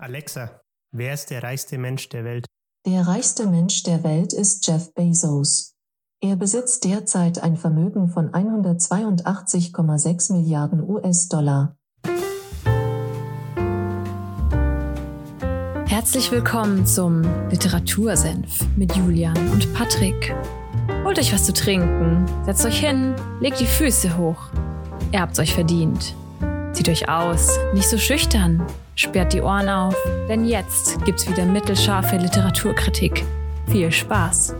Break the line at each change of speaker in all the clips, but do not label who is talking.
Alexa, wer ist der reichste Mensch der Welt?
Der reichste Mensch der Welt ist Jeff Bezos. Er besitzt derzeit ein Vermögen von 182,6 Milliarden US-Dollar.
Herzlich willkommen zum Literatursenf mit Julian und Patrick. Holt euch was zu trinken, setzt euch hin, legt die Füße hoch. Ihr habt's euch verdient. Zieht euch aus, nicht so schüchtern. Sperrt die Ohren auf, denn jetzt gibt's wieder mittelscharfe Literaturkritik. Viel Spaß!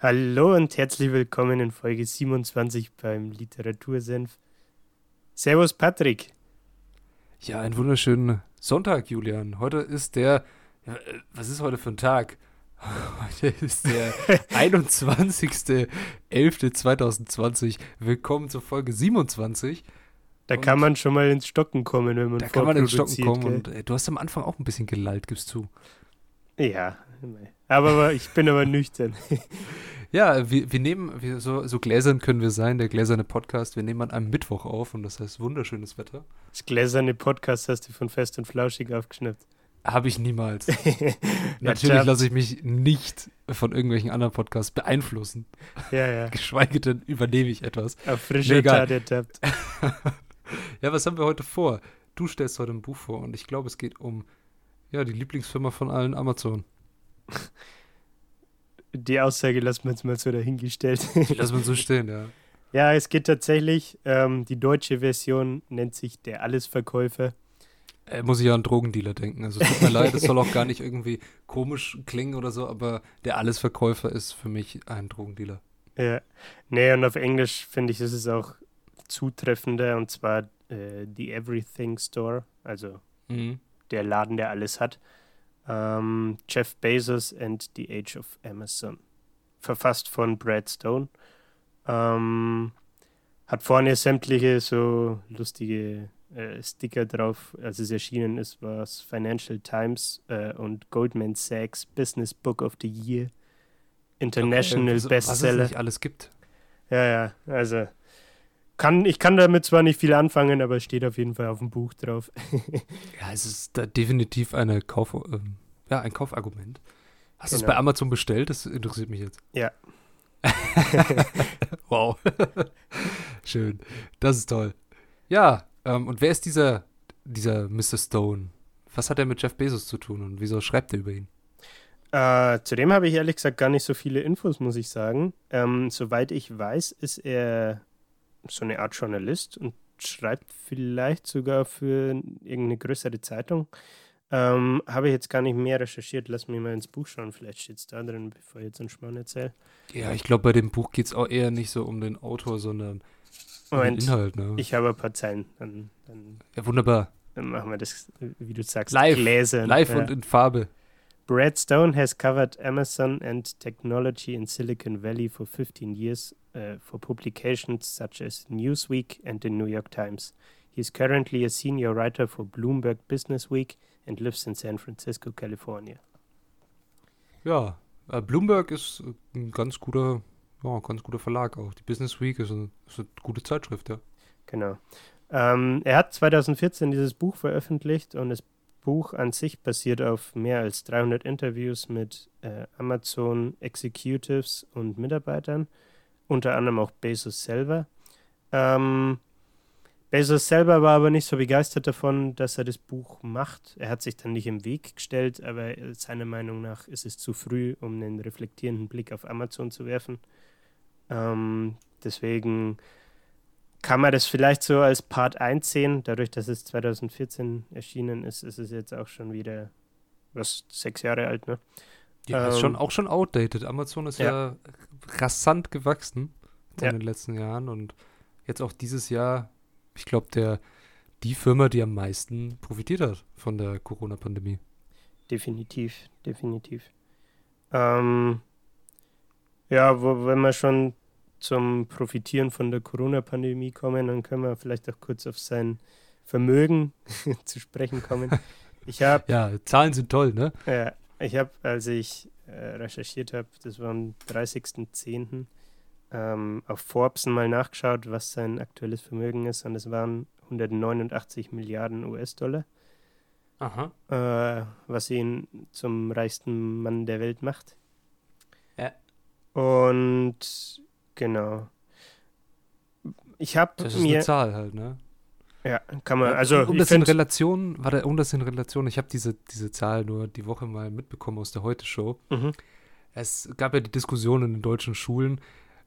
Hallo und herzlich willkommen in Folge 27 beim Literatursenf. Servus Patrick.
Ja, einen wunderschönen Sonntag, Julian. Heute ist der, ja, äh, was ist heute für ein Tag? Heute ist der 21.11.2020. Willkommen zur Folge 27.
Da
Und
kann man schon mal ins Stocken kommen, wenn man
Da kann man ins Stocken kommen. Und äh, du hast am Anfang auch ein bisschen gelallt, gibst zu.
Ja, aber, aber ich bin aber nüchtern.
Ja, wir, wir nehmen, wir, so, so gläsern können wir sein, der gläserne Podcast. Wir nehmen an einem Mittwoch auf und das heißt wunderschönes Wetter.
Das gläserne Podcast hast du von Fest und Flauschig aufgeschnappt.
Habe ich niemals. Natürlich lasse ich mich nicht von irgendwelchen anderen Podcasts beeinflussen.
Ja, ja.
Geschweige denn übernehme ich etwas.
Auf frischer
Nee, egal.
Tat ertappt.
Ja, was haben wir heute vor? Du stellst heute ein Buch vor und ich glaube, es geht um ja, die Lieblingsfirma von allen Amazon.
Die Aussage lassen wir jetzt mal so dahingestellt.
Lassen wir so stehen, ja.
Ja, es geht tatsächlich, ähm, die deutsche Version nennt sich Der Allesverkäufer.
Äh, muss ich ja an Drogendealer denken. Also es tut mir leid, es soll auch gar nicht irgendwie komisch klingen oder so, aber der Allesverkäufer ist für mich ein Drogendealer.
Ja. Nee, und auf Englisch finde ich, ist es auch zutreffender und zwar äh, The Everything Store, also
Mhm.
der Laden, der alles hat. Ähm, Jeff Bezos and the Age of Amazon. Verfasst von Brad Stone. Ähm, hat vorne sämtliche so lustige äh, Sticker drauf. Als es erschienen ist, war es Financial Times äh, und Goldman Sachs Business Book of the Year. International
Okay,
Bestseller.
Was es nicht alles gibt.
Ja, ja, also kann, ich kann damit zwar nicht viel anfangen, aber es steht auf jeden Fall auf dem Buch drauf.
Ja, es ist da definitiv eine Kauf, ähm, ja, ein Kaufargument. Hast du es
Genau.
bei Amazon bestellt? Das interessiert mich jetzt.
Ja.
wow. Schön. Das ist toll. Ja, ähm, und wer ist dieser, dieser Mr. Stone? Was hat er mit Jeff Bezos zu tun und wieso schreibt er über ihn?
Äh, zudem habe ich ehrlich gesagt gar nicht so viele Infos, muss ich sagen. Ähm, soweit ich weiß, ist er so eine Art Journalist und schreibt vielleicht sogar für irgendeine größere Zeitung. Ähm, habe ich jetzt gar nicht mehr recherchiert. Lass mich mal ins Buch schauen. Vielleicht steht es da drin, bevor ich jetzt einen Schmarrn erzähle.
Ja, ich glaube, bei dem Buch geht es auch eher nicht so um den Autor, sondern
Moment,
Inhalt. Ne?
ich habe ein paar Zeilen. Dann, dann,
ja, wunderbar.
dann machen wir das, wie du sagst,
Live.
gläsern.
Live
Ja.
und in Farbe.
Brad Stone has covered Amazon and technology in Silicon Valley for 15 years uh, for publications such as Newsweek and the New York Times. He is currently a senior writer for Bloomberg Business Week and lives in San Francisco, California.
Ja, äh, Bloomberg ist ein ganz guter, ja, ganz guter Verlag auch. Die Business Week ist, ein, ist eine gute Zeitschrift, ja.
Genau. Ähm, er hat 2014 dieses Buch veröffentlicht und das Buch an sich basiert auf mehr als 300 Interviews mit äh, Amazon Executives und Mitarbeitern, unter anderem auch Bezos selber. Ähm, Bezos selber war aber nicht so begeistert davon, dass er das Buch macht. Er hat sich dann nicht im Weg gestellt, aber seiner Meinung nach ist es zu früh, um einen reflektierenden Blick auf Amazon zu werfen. Ähm, deswegen kann man das vielleicht so als Part 1 sehen. Dadurch, dass es 2014 erschienen ist, ist es jetzt auch schon wieder, was, sechs Jahre alt, ne?
Ja, ist
Ähm,
schon, auch schon outdated. Amazon ist ja, rasant gewachsen in
Ja.
den letzten Jahren und jetzt auch dieses Jahr, ich glaube, der die Firma, die am meisten profitiert hat von der Corona-Pandemie.
Definitiv, definitiv. Ähm, ja, wo, wenn wir schon zum Profitieren von der Corona-Pandemie kommen, dann können wir vielleicht auch kurz auf sein Vermögen zu sprechen kommen. Ich habe
Ja, Zahlen sind toll, ne?
Ja, ich habe, als ich äh, recherchiert habe, das war am 30.10., ähm, auf Forbes mal nachgeschaut, was sein aktuelles Vermögen ist, und es waren 189 Milliarden US-Dollar,
Aha.
äh, was ihn zum reichsten Mann der Welt macht.
Ja.
Und genau. Ich habe
Das ist
mir.
eine Zahl halt, ne?
Ja, kann man. Also,
um das in Relation, warte, um das in Relation, ich habe diese, diese Zahl nur die Woche mal mitbekommen aus der Heute-Show.
Mhm.
Es gab ja die Diskussion in den deutschen Schulen,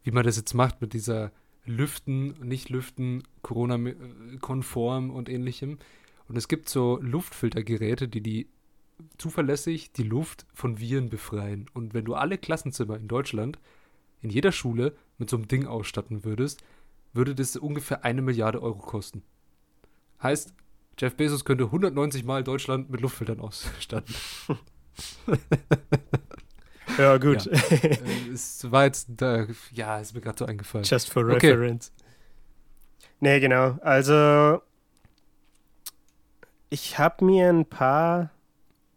wie man das jetzt macht mit dieser Lüften, nicht Lüften, Corona-konform und ähnlichem. Und es gibt so Luftfiltergeräte, die die zuverlässig die Luft von Viren befreien. Und wenn du alle Klassenzimmer in Deutschland in jeder Schule mit so einem Ding ausstatten würdest, würde das ungefähr eine Milliarde Euro kosten. Heißt, Jeff Bezos könnte 190 Mal Deutschland mit Luftfiltern ausstatten.
Ja, gut.
äh, es war jetzt, da, ja, ist mir gerade so eingefallen.
Just for
Okay.
reference. Nee, genau. Also, ich habe mir ein paar,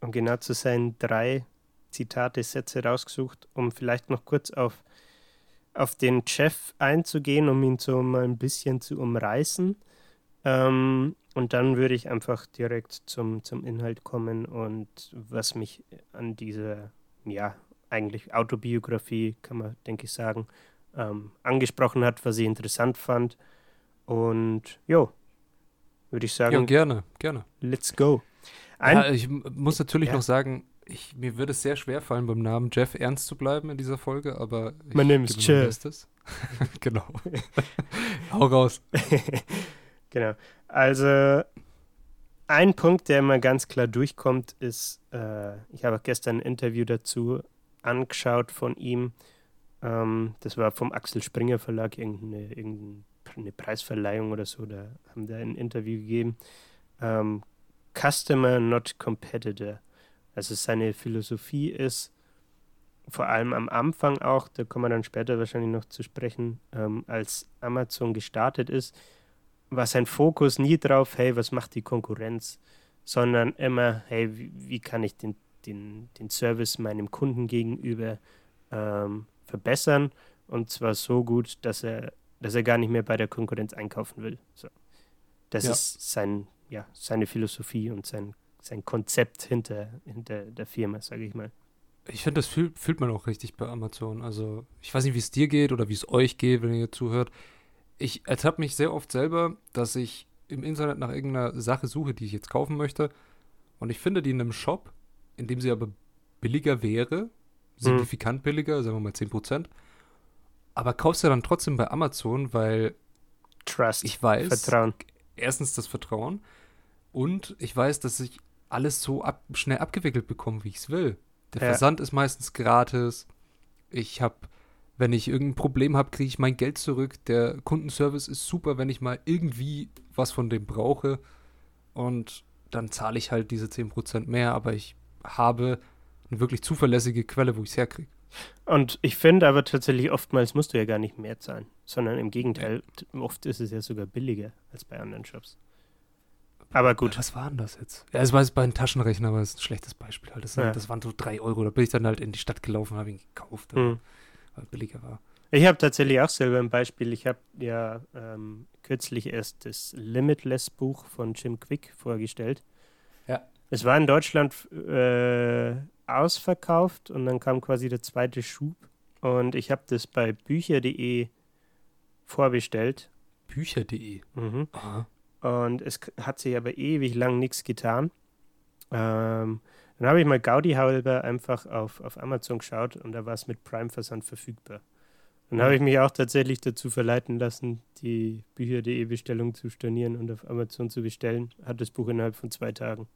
um genau zu sein, drei Zitate, Sätze rausgesucht, um vielleicht noch kurz auf, auf den Chef einzugehen, um ihn so mal ein bisschen zu umreißen. Ähm, und dann würde ich einfach direkt zum, zum Inhalt kommen und was mich an dieser, ja, eigentlich Autobiografie, kann man, denke ich, sagen, ähm, angesprochen hat, was ich interessant fand. Und jo, würde ich sagen,
Ja, gerne, gerne.
let's go. Ein,
ja, ich muss natürlich
Ja.
noch sagen, ich, mir würde es sehr schwer fallen, beim Namen Jeff ernst zu bleiben in dieser Folge, aber ich
My name is
gebe mein
Jeff.
Genau. Hau raus.
genau. Also ein Punkt, der immer ganz klar durchkommt, ist, äh, ich habe gestern ein Interview dazu angeschaut von ihm. Ähm, das war vom Axel Springer Verlag, irgendeine, irgendeine Preisverleihung oder so. Da haben da ein Interview gegeben. Ähm, Customer, not competitor. Also seine Philosophie ist, vor allem am Anfang auch, da kommen wir dann später wahrscheinlich noch zu sprechen, ähm, als Amazon gestartet ist, war sein Fokus nie drauf, hey, was macht die Konkurrenz, sondern immer, hey, wie, wie kann ich den, den, den Service meinem Kunden gegenüber ähm, verbessern und zwar so gut, dass er, dass er gar nicht mehr bei der Konkurrenz einkaufen will. So. Das
Ja.
ist sein, ja, seine Philosophie und sein, sein Konzept hinter, hinter der Firma, sage ich mal.
Ich finde, das fühlt, fühlt man auch richtig bei Amazon. Also, ich weiß nicht, wie es dir geht oder wie es euch geht, wenn ihr zuhört. Ich ertappe mich sehr oft selber, dass ich im Internet nach irgendeiner Sache suche, die ich jetzt kaufen möchte. Und ich finde die in einem Shop, in dem sie aber billiger wäre, signifikant billiger, sagen wir mal 10%. Aber kaufst du dann trotzdem bei Amazon, weil
Trust,
ich weiß,
Vertrauen.
erstens das Vertrauen und ich weiß, dass ich alles so ab, schnell abgewickelt bekomme, wie ich es will. Der
Ja.
Versand ist meistens gratis. Ich habe, wenn ich irgendein Problem habe, kriege ich mein Geld zurück. Der Kundenservice ist super, wenn ich mal irgendwie was von dem brauche. Und dann zahle ich halt diese 10% mehr, aber ich habe eine wirklich zuverlässige Quelle, wo ich es herkriege.
Und ich finde aber tatsächlich, oftmals musst du ja gar nicht mehr zahlen, sondern im Gegenteil, t- oft ist es ja sogar billiger als bei anderen Shops. Aber gut,
Was war denn das jetzt? Ja, es war jetzt bei einem Taschenrechner, aber das ist ein schlechtes Beispiel. Halt. Das,
Ja.
das waren so drei Euro. Da bin ich dann halt in die Stadt gelaufen und habe ihn gekauft,
hm.
weil er billiger war.
ich habe tatsächlich auch selber ein Beispiel. Ich habe ja ähm, kürzlich erst das Limitless-Buch von Jim Quick vorgestellt.
Ja.
Es war in Deutschland äh, ausverkauft und dann kam quasi der zweite Schub. Und ich habe das bei bücher.de vorbestellt.
Bücher.de.
Mhm.
Aha.
Und es hat sich aber ewig lang nichts getan. Ähm, dann habe ich mal Gaudi halber einfach auf, auf Amazon geschaut und da war es mit Prime-Versand verfügbar. Dann habe ich mich auch tatsächlich dazu verleiten lassen, die Bücher.de Bestellung zu stornieren und auf Amazon zu bestellen. Hat das Buch innerhalb von zwei Tagen.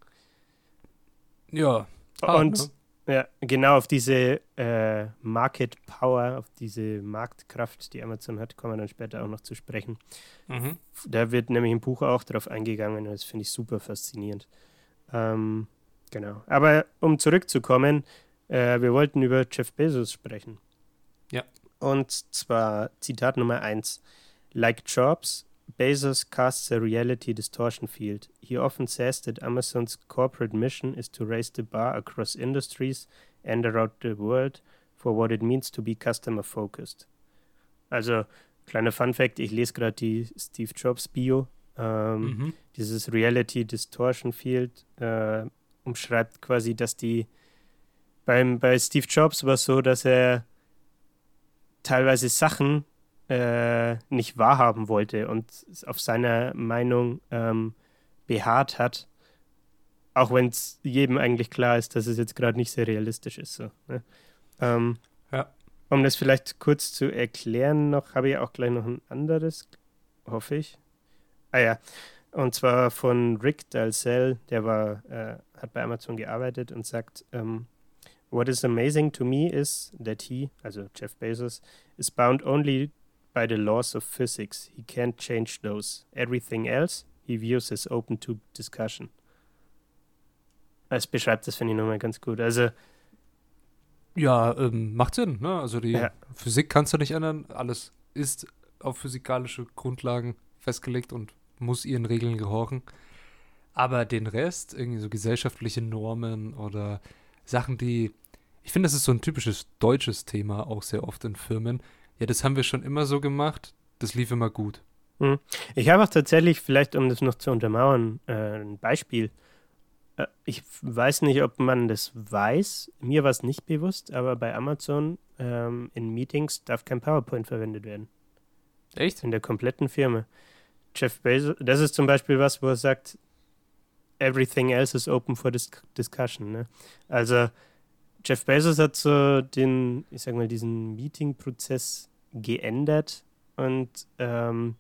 Ja. hart,
und
ne?
Ja, genau auf diese äh, Market Power, auf diese Marktkraft, die Amazon hat, kommen wir dann später auch noch zu sprechen.
Mhm.
Da wird nämlich im Buch auch drauf eingegangen und das finde ich super faszinierend. Ähm, genau. Aber um zurückzukommen, äh, wir wollten über Jeff Bezos sprechen.
Ja.
Und zwar Zitat Nummer 1. Like Jobs, Bezos casts a reality distortion field. He often says that Amazon's corporate mission is to raise the bar across industries and around the world for what it means to be customer focused. Also, kleiner Fun Fact: Ich lese gerade die Steve Jobs Bio. Ähm, mhm. Dieses Reality Distortion Field äh, umschreibt quasi, dass die beim, bei Steve Jobs war es so, dass er teilweise Sachen äh, nicht wahrhaben wollte und auf seiner Meinung ähm, beharrt hat, auch wenn es jedem eigentlich klar ist, dass es jetzt gerade nicht sehr realistisch ist. So, ne? ähm,
ja.
Um das vielleicht kurz zu erklären, noch habe ich auch gleich noch ein anderes, hoffe ich. Ah ja, und zwar von Rick Dalzell, der war, äh, hat bei Amazon gearbeitet und sagt, ähm, What is amazing to me is that he, also Jeff Bezos, is bound only by the laws of physics. He can't change those. Everything else he views as open to discussion. Es beschreibt das, finde ich, nochmal ganz gut. Also.
Ja, ähm, macht Sinn, ne? Also die ja. Physik kannst du nicht ändern. Alles ist auf physikalische Grundlagen festgelegt und muss ihren Regeln gehorchen. Aber den Rest, irgendwie so gesellschaftliche Normen oder Sachen, die. Ich finde, das ist so ein typisches deutsches Thema, auch sehr oft in Firmen. Ja, das haben wir schon immer so gemacht, das lief immer gut.
Hm. Ich habe auch tatsächlich, vielleicht um das noch zu untermauern, äh, ein Beispiel. Äh, ich weiß nicht, ob man das weiß. Mir war es nicht bewusst, aber bei Amazon ähm, in Meetings darf kein PowerPoint verwendet werden.
Echt?
In der kompletten Firma. Jeff Bezos, das ist zum Beispiel was, wo er sagt, everything else is open for dis discussion. Ne? Also Jeff Bezos hat so den, ich sag mal, diesen Meeting-Prozess geändert und ähm,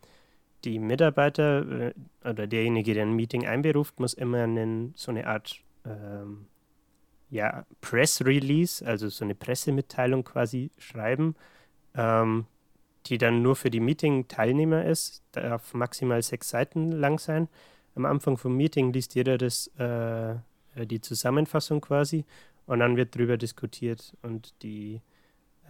die Mitarbeiter äh, oder derjenige, der ein Meeting einberuft, muss immer einen, so eine Art ähm, ja, Press Release, also so eine Pressemitteilung quasi schreiben, ähm, die dann nur für die Meeting-Teilnehmer ist, darf maximal sechs Seiten lang sein. Am Anfang vom Meeting liest jeder das, äh, die Zusammenfassung quasi und dann wird darüber diskutiert. Und die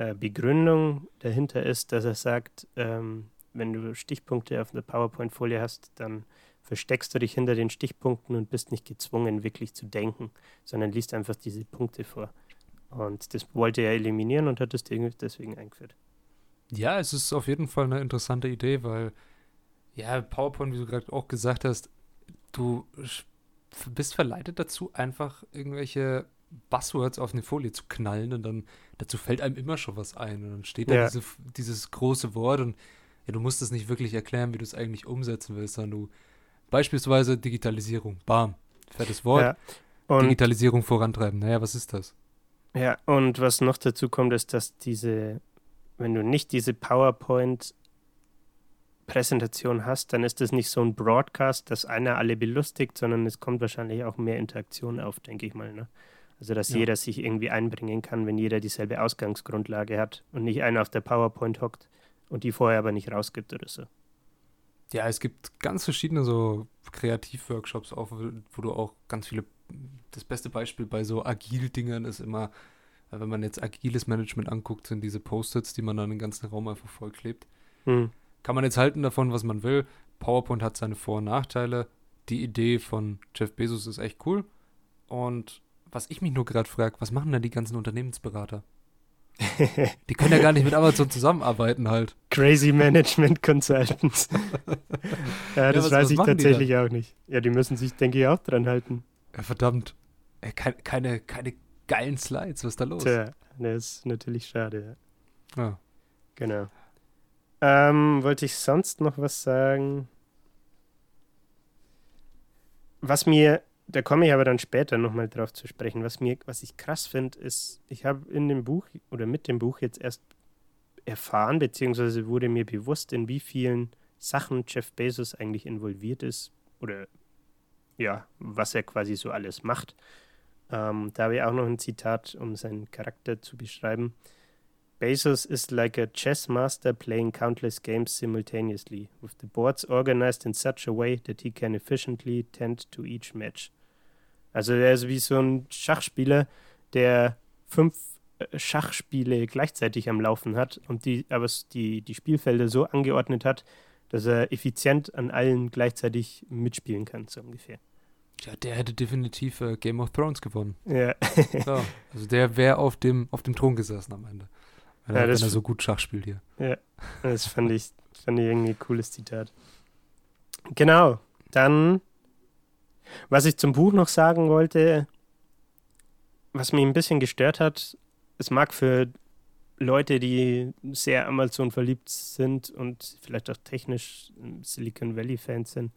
äh, Begründung dahinter ist, dass er sagt, ähm, wenn du Stichpunkte auf einer PowerPoint-Folie hast, dann versteckst du dich hinter den Stichpunkten und bist nicht gezwungen, wirklich zu denken, sondern liest einfach diese Punkte vor. Und das wollte er eliminieren und hat das deswegen eingeführt.
Ja, es ist auf jeden Fall eine interessante Idee, weil ja, PowerPoint, wie du gerade auch gesagt hast, du bist verleitet dazu, einfach irgendwelche Buzzwords auf eine Folie zu knallen und dann dazu fällt einem immer schon was ein und dann steht da ja. diese, dieses große Wort und ja, du musst es nicht wirklich erklären, wie du es eigentlich umsetzen willst, sondern du beispielsweise Digitalisierung, bam, fettes Wort, ja. Digitalisierung vorantreiben. Naja, was ist das?
Ja, und was noch dazu kommt, ist, dass diese, wenn du nicht diese PowerPoint Präsentation hast, dann ist das nicht so ein Broadcast, dass einer alle belustigt, sondern es kommt wahrscheinlich auch mehr Interaktion auf, denke ich mal. Ne? Also, dass ja. jeder sich irgendwie einbringen kann, wenn jeder dieselbe Ausgangsgrundlage hat und nicht einer auf der PowerPoint hockt und die vorher aber nicht rausgibt oder so.
Ja, es gibt ganz verschiedene so Kreativworkshops auch, wo du auch ganz viele. Das beste Beispiel bei so Agil-Dingern ist immer, wenn man jetzt agiles Management anguckt, sind diese Post-its, die man dann den ganzen Raum einfach vollklebt. Hm. Kann man jetzt halten davon, was man will. PowerPoint hat seine Vor- und Nachteile. Die Idee von Jeff Bezos ist echt cool. Und was ich mich nur gerade frage, was machen denn die ganzen Unternehmensberater? die können ja gar nicht mit Amazon zusammenarbeiten halt.
Crazy Management Consultants. ja, das ja, was, weiß was ich tatsächlich auch nicht. Ja, die müssen sich, denke ich, auch dran halten.
Ja, verdammt. keine, keine, keine geilen Slides, was ist da los?
Tja, das ist natürlich schade, ja. ja. Genau. Ähm, wollte ich sonst noch was sagen? Was mir, da komme ich aber dann später nochmal drauf zu sprechen, was mir, was ich krass finde, ist, ich habe in dem Buch oder mit dem Buch jetzt erst erfahren, beziehungsweise wurde mir bewusst, in wie vielen Sachen Jeff Bezos eigentlich involviert ist oder ja, was er quasi so alles macht. Ähm, da habe ich auch noch ein Zitat, um seinen Charakter zu beschreiben. Bezos is like a chess master playing countless games simultaneously, with the boards organized in such a way that he can efficiently tend to each match. Also er ist wie so ein Schachspieler, der fünf äh, Schachspiele gleichzeitig am Laufen hat und die aber die, die Spielfelder so angeordnet hat, dass er effizient an allen gleichzeitig mitspielen kann, so ungefähr.
Ja, der hätte definitiv äh, Game of Thrones gewonnen.
Ja.
so, also der wäre auf dem, auf dem Thron gesessen am Ende. wenn,
Ja,
er, wenn er so gut Schach spielt hier.
Das fand ich, fand ich irgendwie ein cooles Zitat. Genau, dann, was ich zum Buch noch sagen wollte, was mich ein bisschen gestört hat, es mag für Leute, die sehr Amazon verliebt sind und vielleicht auch technisch Silicon Valley Fans sind,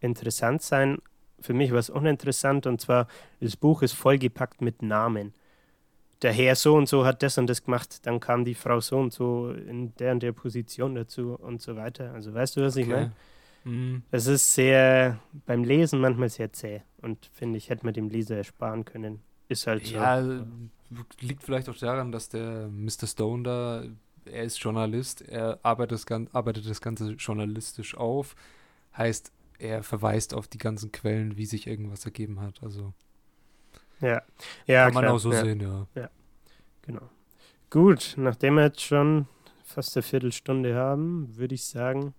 interessant sein. Für mich war es uninteressant und zwar, das Buch ist vollgepackt mit Namen. Der Herr so und so hat das und das gemacht, dann kam die Frau so und so in der und der Position dazu und so weiter. Also weißt du, was ich meine?
Mhm.
Es ist sehr, beim Lesen manchmal sehr zäh und finde ich, hätte man dem Leser ersparen können. Ist halt so.
Ja, liegt vielleicht auch daran, dass der Mr. Stone da, er ist Journalist, er arbeitet das, Gan- arbeitet das Ganze journalistisch auf. Heißt, er verweist auf die ganzen Quellen, wie sich irgendwas ergeben hat. Also
ja, ja
kann man
klar.
auch so
ja,
sehen, ja.
Genau. Gut, nachdem wir jetzt schon fast eine Viertelstunde haben, würde ich sagen,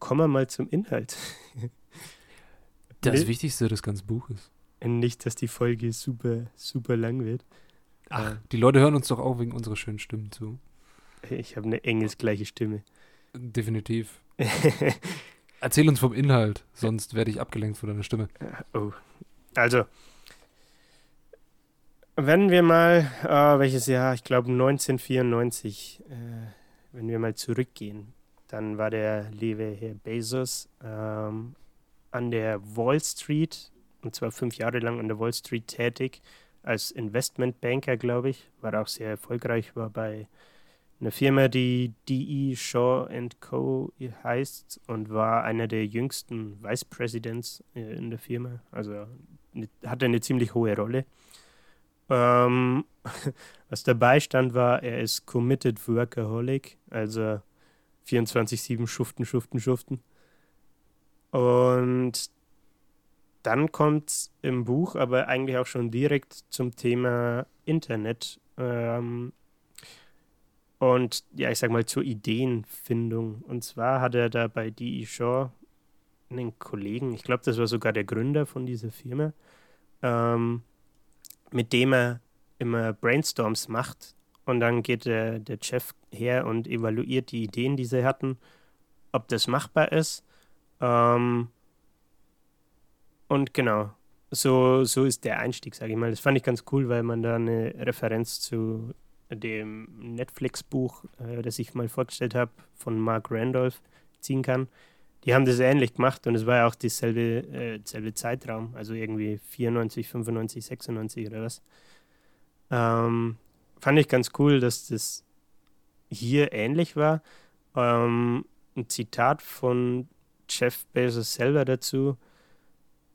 kommen wir mal zum Inhalt.
Das
Nee.
Wichtigste des ganzen Buches.
Nicht, dass die Folge super, super lang wird.
Ach, die Leute hören uns doch auch wegen unserer schönen Stimmen zu.
Äh, Ich habe eine engelsgleiche Stimme.
Definitiv. Erzähl uns vom Inhalt, sonst werde ich abgelenkt von deiner Stimme.
Oh. Also, wenn wir mal, äh, welches Jahr, ich glaube 1994, äh, wenn wir mal zurückgehen, dann war der liebe Herr Bezos ähm, an der Wall Street, und zwar fünf Jahre lang an der Wall Street tätig, als Investmentbanker, glaube ich, war auch sehr erfolgreich, war bei einer Firma, die D.E. Shaw Co. heißt und war einer der jüngsten Vice Presidents äh, in der Firma. Also ne, hatte eine ziemlich hohe Rolle. Ähm, was dabei stand, war, er ist Committed Workaholic, also 24-7 schuften, schuften, schuften. Und dann kommt im Buch aber eigentlich auch schon direkt zum Thema Internet. Ähm, und ja, ich sag mal zur Ideenfindung. Und zwar hat er da bei D.E. Shaw einen Kollegen, ich glaube, das war sogar der Gründer von dieser Firma, ähm, mit dem er immer Brainstorms macht. Und dann geht der, der Chef her und evaluiert die Ideen, die sie hatten, ob das machbar ist. Ähm, und genau, so, so ist der Einstieg, sage ich mal. Das fand ich ganz cool, weil man da eine Referenz zu dem Netflix-Buch, äh, das ich mal vorgestellt habe, von Mark Randolph ziehen kann. Die haben das ähnlich gemacht und es war ja auch dieselbe, äh, dieselbe Zeitraum, also irgendwie 94, 95, 96 oder was. Ähm, fand ich ganz cool, dass das hier ähnlich war. Ähm, ein Zitat von Jeff Bezos selber dazu.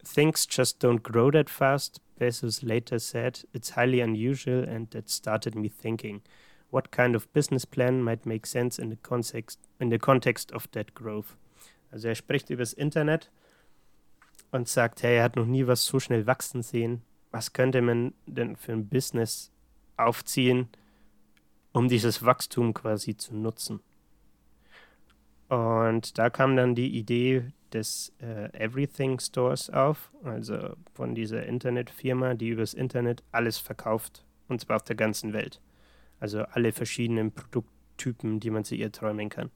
Things just don't grow that fast, Bezos later said. It's highly unusual and that started me thinking. What kind of business plan might make sense in the context, in the context of that growth? Also er spricht über das Internet und sagt, hey, er hat noch nie was so schnell wachsen sehen. Was könnte man denn für ein Business aufziehen, um dieses Wachstum quasi zu nutzen? Und da kam dann die Idee des äh, Everything Stores auf, also von dieser Internetfirma, die übers Internet alles verkauft, und zwar auf der ganzen Welt. Also alle verschiedenen Produkttypen, die man sich erträumen kann.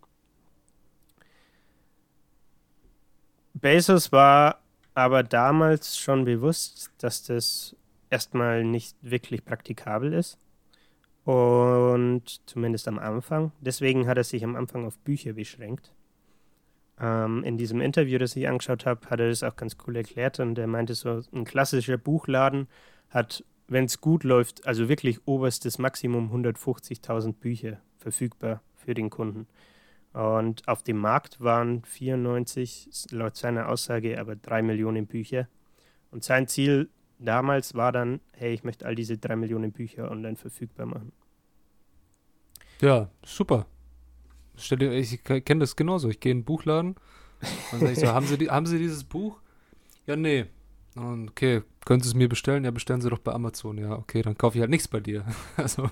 Bezos war aber damals schon bewusst, dass das erstmal nicht wirklich praktikabel ist. Und zumindest am Anfang. Deswegen hat er sich am Anfang auf Bücher beschränkt. Ähm, in diesem Interview, das ich angeschaut habe, hat er das auch ganz cool erklärt. Und er meinte, so ein klassischer Buchladen hat, wenn es gut läuft, also wirklich oberstes Maximum 150.000 Bücher verfügbar für den Kunden. Und auf dem Markt waren 94, laut seiner Aussage, aber drei Millionen Bücher. Und sein Ziel damals war dann, hey, ich möchte all diese drei Millionen Bücher online verfügbar machen.
Ja, super. Ich kenne das genauso. Ich gehe in einen Buchladen und sage ich so, haben Sie, die, haben Sie dieses Buch? Ja, nee. Und okay, können Sie es mir bestellen? Ja, bestellen Sie doch bei Amazon. Ja, okay, dann kaufe ich halt nichts bei dir. Also,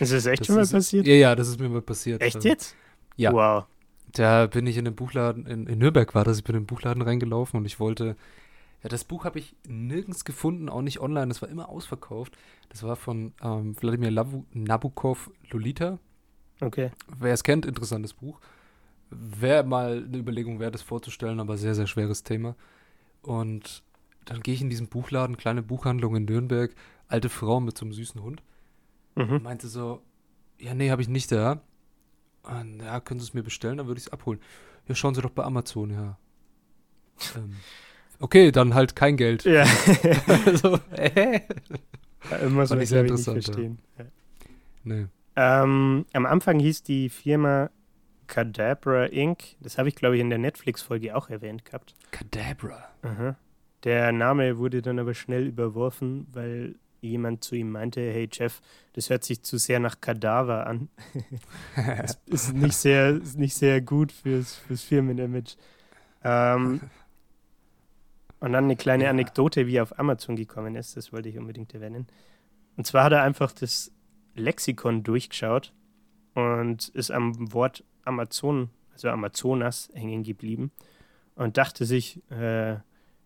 Ist das echt
das
schon mal
ist-
passiert?
Ja, ja, das ist mir mal passiert.
Echt
Also,
jetzt?
Ja.
Wow.
Da bin ich in den Buchladen, in, in Nürnberg war das, ich bin in den Buchladen reingelaufen und ich wollte, ja, das Buch habe ich nirgends gefunden, auch nicht online, das war immer ausverkauft. Das war von ähm, Wladimir Lavu, Nabokov, Lolita.
Okay.
Wer es kennt, interessantes Buch. Wäre mal eine Überlegung wert, das vorzustellen, aber sehr, sehr schweres Thema. Und dann gehe ich in diesen Buchladen, kleine Buchhandlung in Nürnberg, alte Frau mit so einem süßen Hund.
Mhm.
Und meinte so, ja, nee, habe ich nicht da. Und, ja, können Sie es mir bestellen, dann würde ich es abholen. Ja, schauen Sie doch bei Amazon, ja. ähm, okay, dann halt kein Geld.
Ja.
also, äh,
Muss
Fand
man
ich sehr
nicht
interessant, ja.
verstehen. Ja.
nee.
Ähm, am Anfang hieß die Firma Cadabra Inc. Das habe ich, glaube ich, in der Netflix-Folge auch erwähnt gehabt.
Cadabra.
Aha. Der Name wurde dann aber schnell überworfen, weil jemand zu ihm meinte, hey Jeff, das hört sich zu sehr nach Kadaver an. Das ist nicht sehr, ist nicht sehr gut fürs, fürs Firmenimage. Ähm, und dann eine kleine
Ja.
Anekdote, wie er auf Amazon gekommen ist, das wollte ich unbedingt erwähnen. Und zwar hat er einfach das Lexikon durchgeschaut und ist am Wort Amazon, also Amazonas, hängen geblieben und dachte sich, äh,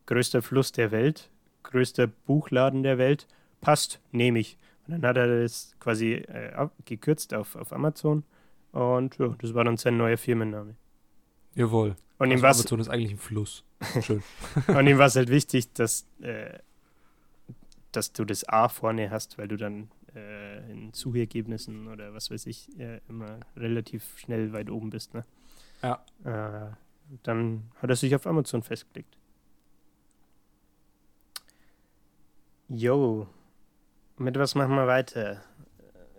größter Fluss der Welt, größter Buchladen der Welt, passt, nehme ich. Und dann hat er das quasi äh, ab- gekürzt auf, auf Amazon und ja, das war dann sein neuer Firmenname.
Jawohl.
Und ihm war
Amazon ist eigentlich ein Fluss. Schön.
und ihm war es halt wichtig, dass, äh, dass du das A vorne hast, weil du dann äh, in Suchergebnissen oder was weiß ich äh, immer relativ schnell weit oben bist. Ne?
Ja.
Äh, dann hat er sich auf Amazon festgelegt. Jo, mit was machen wir weiter?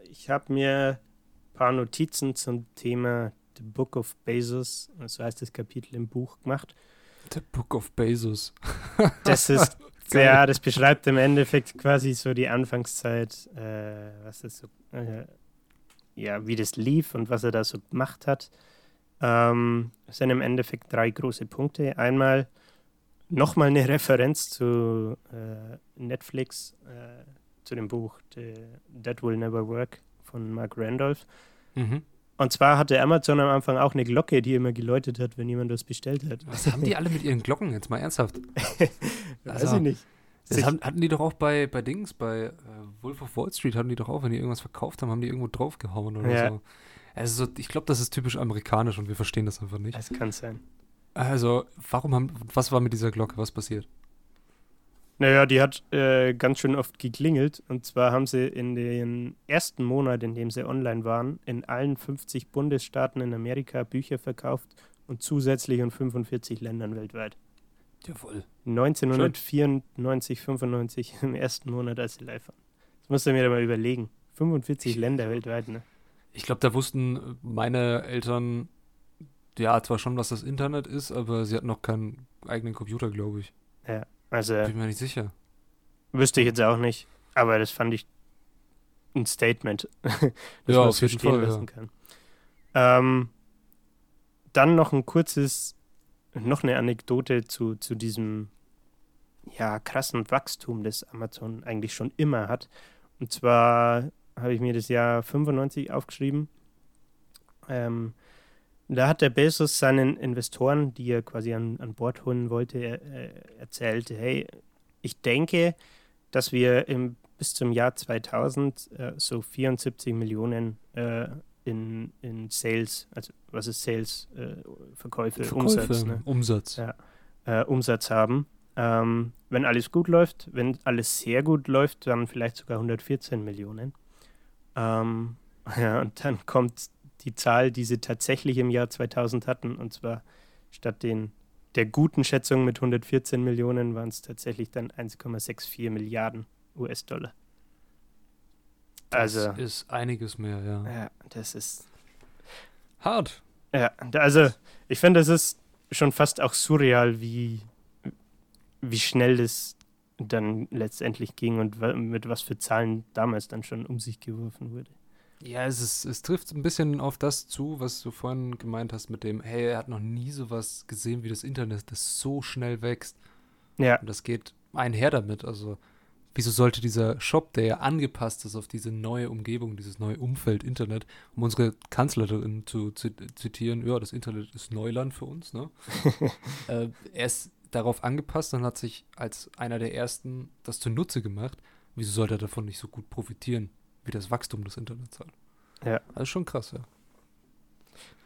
Ich habe mir ein paar Notizen zum Thema The Book of Bezos, so heißt das Kapitel im Buch, gemacht.
The Book of Bezos.
Das ist, ja, das beschreibt im Endeffekt quasi so die Anfangszeit, äh, was das so, äh, ja, wie das lief und was er da so gemacht hat. Ähm, es sind im Endeffekt drei große Punkte. Einmal nochmal eine Referenz zu äh, Netflix, äh, zu dem Buch The, That Will Never Work von Mark Randolph.
Mhm.
Und zwar hatte Amazon am Anfang auch eine Glocke, die immer geläutet hat, wenn jemand was bestellt hat.
Was haben die alle mit ihren Glocken jetzt mal ernsthaft?
Weiß
Also,
ich nicht.
Das haben, hatten die doch auch bei, bei Dings, bei äh, Wolf of Wall Street, hatten die doch auch, wenn die irgendwas verkauft haben, haben die irgendwo draufgehauen oder
Ja.
so. Also so, ich glaube, das ist typisch amerikanisch und wir verstehen das einfach nicht.
Es kann sein.
Also, warum haben, was war mit dieser Glocke, was passiert?
Naja, die hat äh, ganz schön oft geklingelt. Und zwar haben sie in den ersten Monat, in dem sie online waren, in allen 50 Bundesstaaten in Amerika Bücher verkauft und zusätzlich in 45 Ländern weltweit.
Jawohl.
1994, 95 im ersten Monat, als sie live waren. Das musst du mir da mal überlegen. 45 Länder weltweit, ne?
Ich glaube, da wussten meine Eltern, ja, zwar schon, was das Internet ist, aber sie hatten noch keinen eigenen Computer, glaube ich.
Also
Bin mir nicht sicher.
wüsste ich jetzt auch nicht. Aber das fand ich ein Statement, das
Ja,
man
auf jeden Fall, ja.
lassen kann. Ähm, dann noch ein kurzes, noch eine Anekdote zu, zu diesem ja, krassen Wachstum, das Amazon eigentlich schon immer hat. Und zwar habe ich mir das Jahr 95 aufgeschrieben. Ähm, da hat der Bezos seinen Investoren, die er quasi an, an Bord holen wollte, äh, erzählt, hey, ich denke, dass wir im, bis zum Jahr 2000 äh, so 74 Millionen äh, in, in Sales, also was ist Sales, äh, Verkäufe, Umsatz, ne?
Umsatz.
Ja. äh, Umsatz haben. Ähm, wenn alles gut läuft, wenn alles sehr gut läuft, dann vielleicht sogar 114 Millionen. Ähm, ja, und dann kommt die Zahl, die sie tatsächlich im Jahr 2000 hatten, und zwar statt den der guten Schätzung mit 114 Millionen waren es tatsächlich dann 1,64 Milliarden US-Dollar. Also,
Das ist einiges mehr, ja.
ja, das ist
Hart.
Ja, also ich finde, das ist schon fast auch surreal, wie, wie schnell das dann letztendlich ging und mit was für Zahlen damals dann schon um sich geworfen wurde.
Ja, es, ist, es trifft ein bisschen auf das zu, was du vorhin gemeint hast mit dem, hey, er hat noch nie sowas gesehen wie das Internet, das so schnell wächst.
Ja,
Und das geht einher damit. Also, wieso sollte dieser Shop, der ja angepasst ist auf diese neue Umgebung, dieses neue Umfeld Internet, um unsere Kanzlerin zu zi- zitieren, ja, das Internet ist Neuland für uns, ne? äh, er ist darauf angepasst und hat sich als einer der ersten das zunutze gemacht. Wieso sollte er davon nicht so gut profitieren, wie das Wachstum des Internets halt?
Ja.
Also schon krass, ja.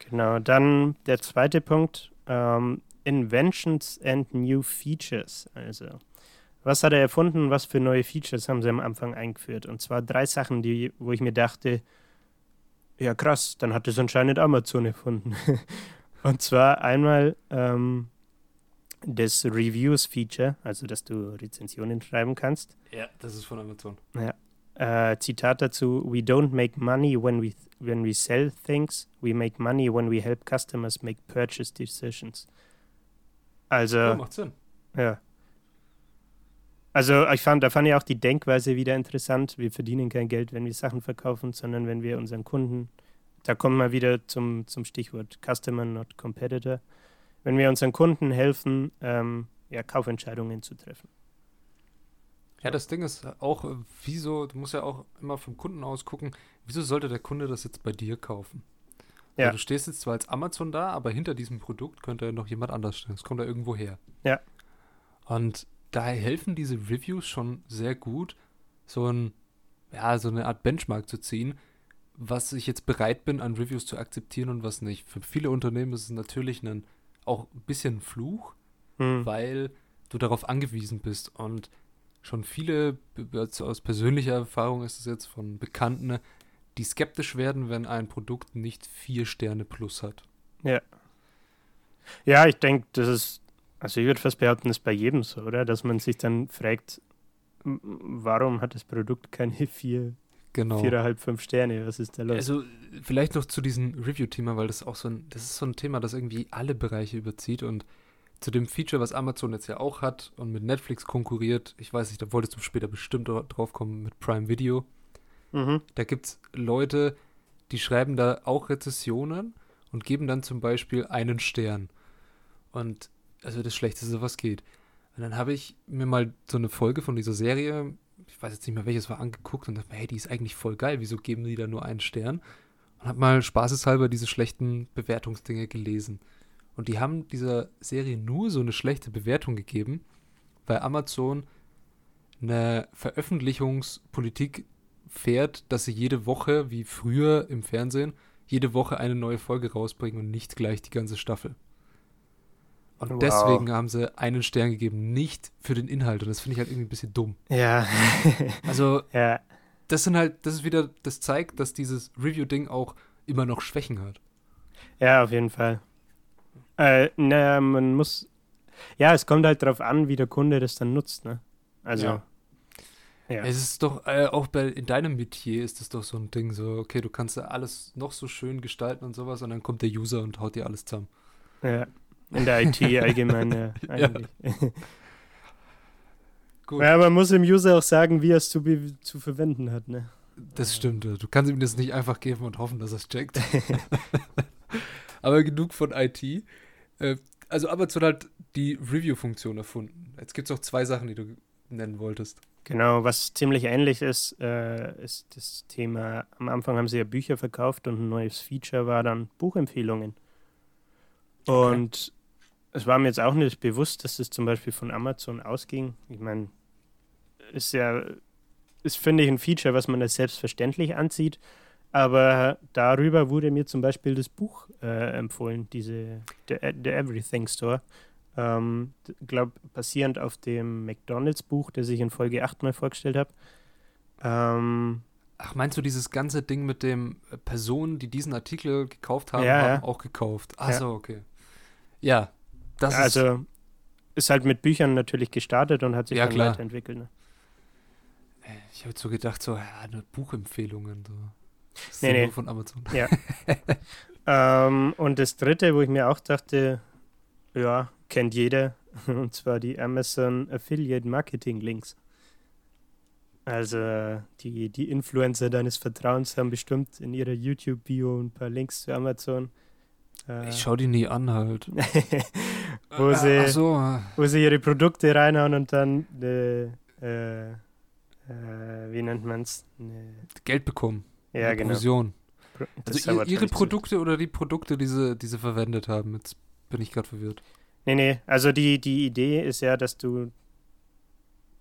Genau, dann der zweite Punkt, ähm, Inventions and New Features. Also, was hat er erfunden, was für neue Features haben sie am Anfang eingeführt? Und zwar drei Sachen, die, wo ich mir dachte, ja krass, dann hat es anscheinend Amazon erfunden. Und zwar einmal ähm, das Reviews-Feature, also dass du Rezensionen schreiben kannst.
Ja, das ist von Amazon.
Ja. Äh, Zitat dazu: We don't make money when we when we sell things. We make money when we help customers make purchase decisions. Also
Ja, macht Sinn.
ja. Also ich fand, da fand ich auch die Denkweise wieder interessant. Wir verdienen kein Geld, wenn wir Sachen verkaufen, sondern wenn wir unseren Kunden, da kommen wir wieder zum, zum Stichwort Customer, not Competitor, wenn wir unseren Kunden helfen, ähm, ja, Kaufentscheidungen zu treffen.
Ja, das Ding ist auch, äh, wieso, du musst ja auch immer vom Kunden aus gucken, wieso sollte der Kunde das jetzt bei dir kaufen?
Ja.
Also du stehst jetzt zwar als Amazon da, aber hinter diesem Produkt könnte ja noch jemand anders stehen. Es kommt da irgendwo her.
Ja.
Und daher helfen diese Reviews schon sehr gut, so ein, ja, so eine Art Benchmark zu ziehen, was ich jetzt bereit bin, an Reviews zu akzeptieren und was nicht. Für viele Unternehmen ist es natürlich ein, auch ein bisschen ein Fluch,
Hm.
weil du darauf angewiesen bist. Und schon viele, also aus persönlicher Erfahrung ist es jetzt von Bekannten, die skeptisch werden, wenn ein Produkt nicht vier Sterne plus hat.
Ja, ich denke, das ist, also ich würde fast behaupten, das ist bei jedem so, oder? Dass man sich dann fragt, warum hat das Produkt keine vier,
Genau.
viereinhalb, fünf Sterne? Was ist da los?
Also vielleicht noch zu diesem Review-Thema, weil das auch so ein, das ist so ein Thema, das irgendwie alle Bereiche überzieht und zu dem Feature, was Amazon jetzt ja auch hat und mit Netflix konkurriert, ich weiß nicht, da wolltest du später bestimmt dra- drauf kommen mit Prime Video.
mhm.
Da gibt es Leute, die schreiben da auch Rezessionen und geben dann zum Beispiel einen Stern. Und also das Schlechteste, was geht. Und dann habe ich mir mal so eine Folge von dieser Serie, ich weiß jetzt nicht mehr welches war, angeguckt und dachte hey, die ist eigentlich voll geil, wieso geben die da nur einen Stern? Und habe mal spaßeshalber diese schlechten Bewertungsdinge gelesen. Und die haben dieser Serie nur so eine schlechte Bewertung gegeben, weil Amazon eine Veröffentlichungspolitik fährt, dass sie jede Woche, wie früher im Fernsehen, jede Woche eine neue Folge rausbringen und nicht gleich die ganze Staffel. Und
Wow.
deswegen haben sie einen Stern gegeben, nicht für den Inhalt. Und das finde ich halt irgendwie ein bisschen dumm.
Ja.
Also,
ja.
das sind halt, das ist wieder, das zeigt, dass dieses Review-Ding auch immer noch Schwächen hat.
Ja, auf jeden Fall. Äh, naja, man muss. Ja, es kommt halt darauf an, wie der Kunde das dann nutzt, ne? Also.
Ja.
Ja.
Es ist doch, äh, auch bei, in deinem Metier ist es doch so ein Ding, so, okay, du kannst ja alles noch so schön gestalten und sowas und dann kommt der User und haut dir alles zusammen.
ja. In der IT allgemein, ja,
Ja.
eigentlich.
Gut.
Ja, man muss dem User auch sagen, wie er es zu, zu verwenden hat, ne?
Das stimmt. Du kannst ihm das nicht einfach geben und hoffen, dass er es checkt. Aber genug von IT. Äh, Also Amazon hat die Review-Funktion erfunden. Jetzt gibt es noch zwei Sachen, die du nennen wolltest.
Genau, was ziemlich ähnlich ist, äh, ist das Thema, am Anfang haben sie ja Bücher verkauft und ein neues Feature war dann Buchempfehlungen.
Okay.
Und es war mir jetzt auch nicht bewusst, dass das zum Beispiel von Amazon ausging. Ich meine, ist ja, ist, finde ich, ein Feature, was man als selbstverständlich ansieht. Aber darüber wurde mir zum Beispiel das Buch äh, empfohlen, diese The, The Everything Store. Ähm, glaube, basierend auf dem McDonalds-Buch, das ich in Folge 8 mal vorgestellt habe. Ähm,
Ach, meinst du dieses ganze Ding mit dem äh, Personen, die diesen Artikel gekauft haben,
Ja,
haben
ja.
auch gekauft? Ach
Ja.
okay. Ja, das ist...
also ist halt mit Büchern natürlich gestartet und hat sich
Ja,
dann
klar.
weiterentwickelt. Ne?
Ich habe so gedacht, so, ja, eine Buchempfehlungen. So. Das
Nee,
ja
nee.
von Amazon.
Ähm, und das dritte, wo ich mir auch dachte, ja, kennt jeder, und zwar die Amazon Affiliate Marketing Links. Also die, die Influencer deines Vertrauens haben bestimmt in ihrer YouTube-Bio ein paar Links zu Amazon. Äh,
Ich schau die nie an halt.
wo,
Äh,
sie,
Ach so,
wo sie ihre Produkte reinhauen und dann eine, äh, äh, wie nennt man es?
Geld bekommen.
Ja, genau.
Provision.
Pro- das
Also ihr, ihre Produkte oder die Produkte, die sie, die sie verwendet haben? Jetzt bin ich gerade verwirrt.
Nee, nee, also die, die Idee ist ja, dass du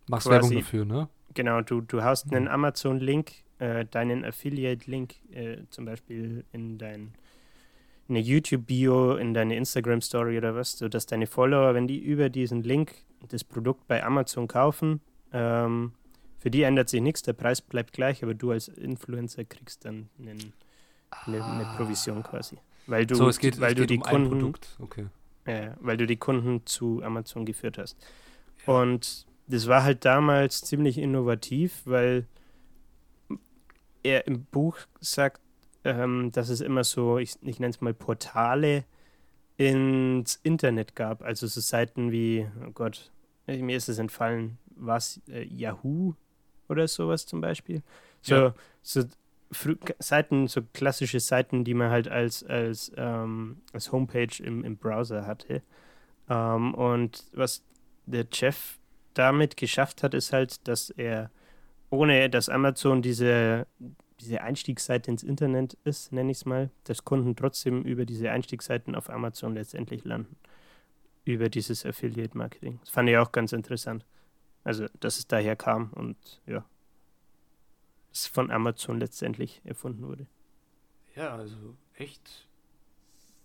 Machst Werbung dafür, ne?
Genau, du, du haust einen
Mhm.
Amazon-Link, äh, deinen Affiliate-Link äh, zum Beispiel in dein eine YouTube-Bio in deine Instagram-Story oder was, sodass deine Follower, wenn die über diesen Link das Produkt bei Amazon kaufen, ähm, für die ändert sich nichts, der Preis bleibt gleich, aber du als Influencer kriegst dann einen, eine, eine,
Ah.
Provision quasi. Weil du,
so, es geht,
weil
es
du
geht
die
um ein
Kunden,
Produkt. Okay.
ja, weil du die Kunden zu Amazon geführt hast.
Ja.
Und das war halt damals ziemlich innovativ, weil er im Buch sagt, ähm, dass es immer so, ich, ich nenne es mal Portale ins Internet gab. Also so Seiten wie, oh Gott, äh, mir ist es entfallen, was äh, Yahoo oder sowas zum Beispiel. So,
Ja.
so Seiten, so klassische Seiten, die man halt als, als, ähm, als Homepage im, im Browser hatte. Ähm, und was der Jeff damit geschafft hat, ist halt, dass er, ohne dass Amazon diese, diese Einstiegsseite ins Internet ist, nenne ich es mal, dass Kunden trotzdem über diese Einstiegsseiten auf Amazon letztendlich landen. Über dieses Affiliate-Marketing. Das fand ich auch ganz interessant. Also, dass es daher kam und ja, es von Amazon letztendlich erfunden wurde.
Ja, also echt.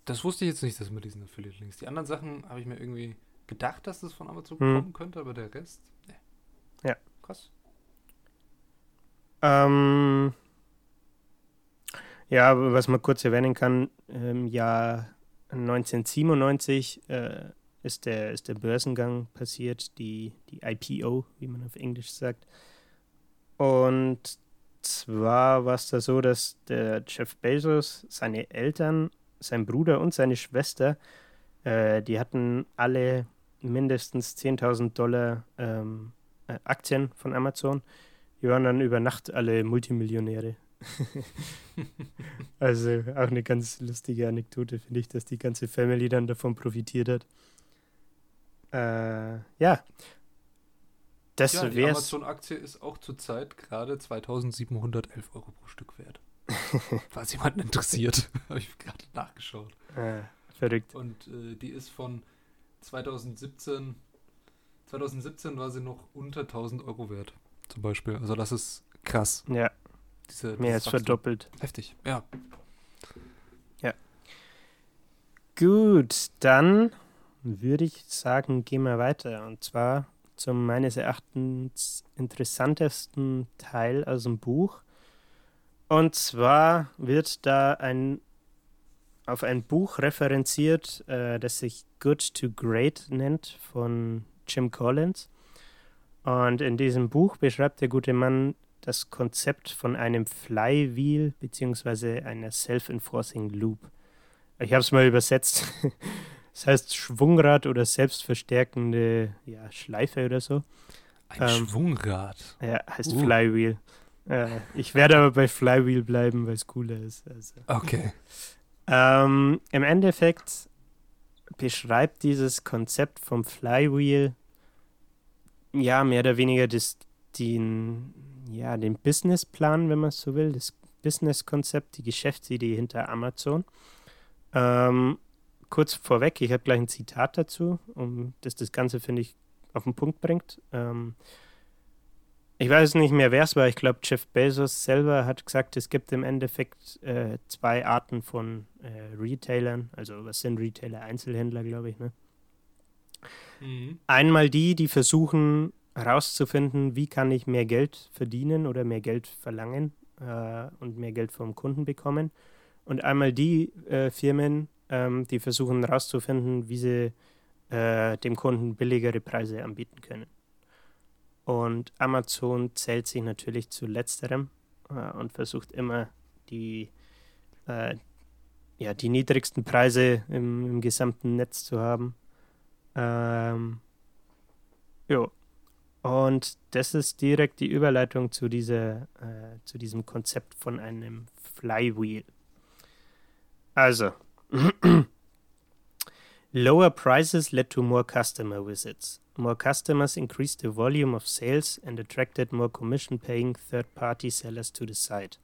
Das wusste ich jetzt nicht, dass man diesen Affiliate-Links. Die anderen Sachen habe ich mir irgendwie gedacht, dass das von Amazon
Hm.
kommen könnte, aber der Rest, ne.
Ja.
Krass.
Ähm, ja, aber was man kurz erwähnen kann, im Jahr 1997 äh, ist, der, ist der Börsengang passiert, die, die IPO, wie man auf Englisch sagt. Und zwar war es da so, dass der Jeff Bezos, seine Eltern, sein Bruder und seine Schwester, äh, die hatten alle mindestens 10.000 Dollar ähm, äh, Aktien von Amazon. Die waren dann über Nacht alle Multimillionäre. also auch eine ganz lustige Anekdote, finde ich, dass die ganze Family dann davon profitiert hat. Äh, ja. Das
ja, die. Amazon-Aktie ist auch zurzeit gerade 2711 Euro pro Stück wert. Falls jemanden interessiert, habe ich gerade nachgeschaut.
Äh, verrückt.
Und äh, die ist von 2017. 2017 war sie noch unter 1000 Euro wert, zum Beispiel. Also das ist krass.
Ja,
Diese,
mehr als
Wachstum.
verdoppelt.
Heftig, ja.
Gut, dann würde ich sagen, gehen wir weiter. Und zwar zum meines Erachtens interessantesten Teil aus dem Buch. Und zwar wird da ein auf ein Buch referenziert, äh, das sich Good to Great nennt von Jim Collins. Und in diesem Buch beschreibt der gute Mann das Konzept von einem Flywheel beziehungsweise einer Self-Enforcing Loop. Ich habe es mal übersetzt. Das heißt Schwungrad oder selbstverstärkende ja, Schleife oder so.
Ein
Ähm,
Schwungrad.
Ja, heißt
Uh.
Flywheel. Äh, ich werde aber bei Flywheel bleiben, weil es cooler ist. Also.
Okay.
Ähm, Im Endeffekt beschreibt dieses Konzept vom Flywheel ja mehr oder weniger das, den, ja, den Businessplan, wenn man es so will, das Businesskonzept, die Geschäftsidee hinter Amazon. Ähm, kurz vorweg, ich habe gleich ein Zitat dazu, um das das Ganze, finde ich, auf den Punkt bringt. Ähm, ich weiß nicht mehr, wer es war. Ich glaube, Jeff Bezos selber hat gesagt, es gibt im Endeffekt äh, zwei Arten von äh, Retailern. Also, was sind Retailer? Einzelhändler, glaube ich. Ne?
Mhm.
Einmal die, die versuchen herauszufinden, wie kann ich mehr Geld verdienen oder mehr Geld verlangen äh, und mehr Geld vom Kunden bekommen. Und einmal die äh, Firmen, ähm, die versuchen herauszufinden, wie sie äh, dem Kunden billigere Preise anbieten können. Und Amazon zählt sich natürlich zu letzterem äh, und versucht immer die, äh, ja, die niedrigsten Preise im, im gesamten Netz zu haben. Ähm, jo. Und das ist direkt die Überleitung zu, dieser, äh, zu diesem Konzept von einem Flywheel. Also, lower prices led to more customer visits. More customers increased the volume of sales and attracted more commission paying third party sellers to the site.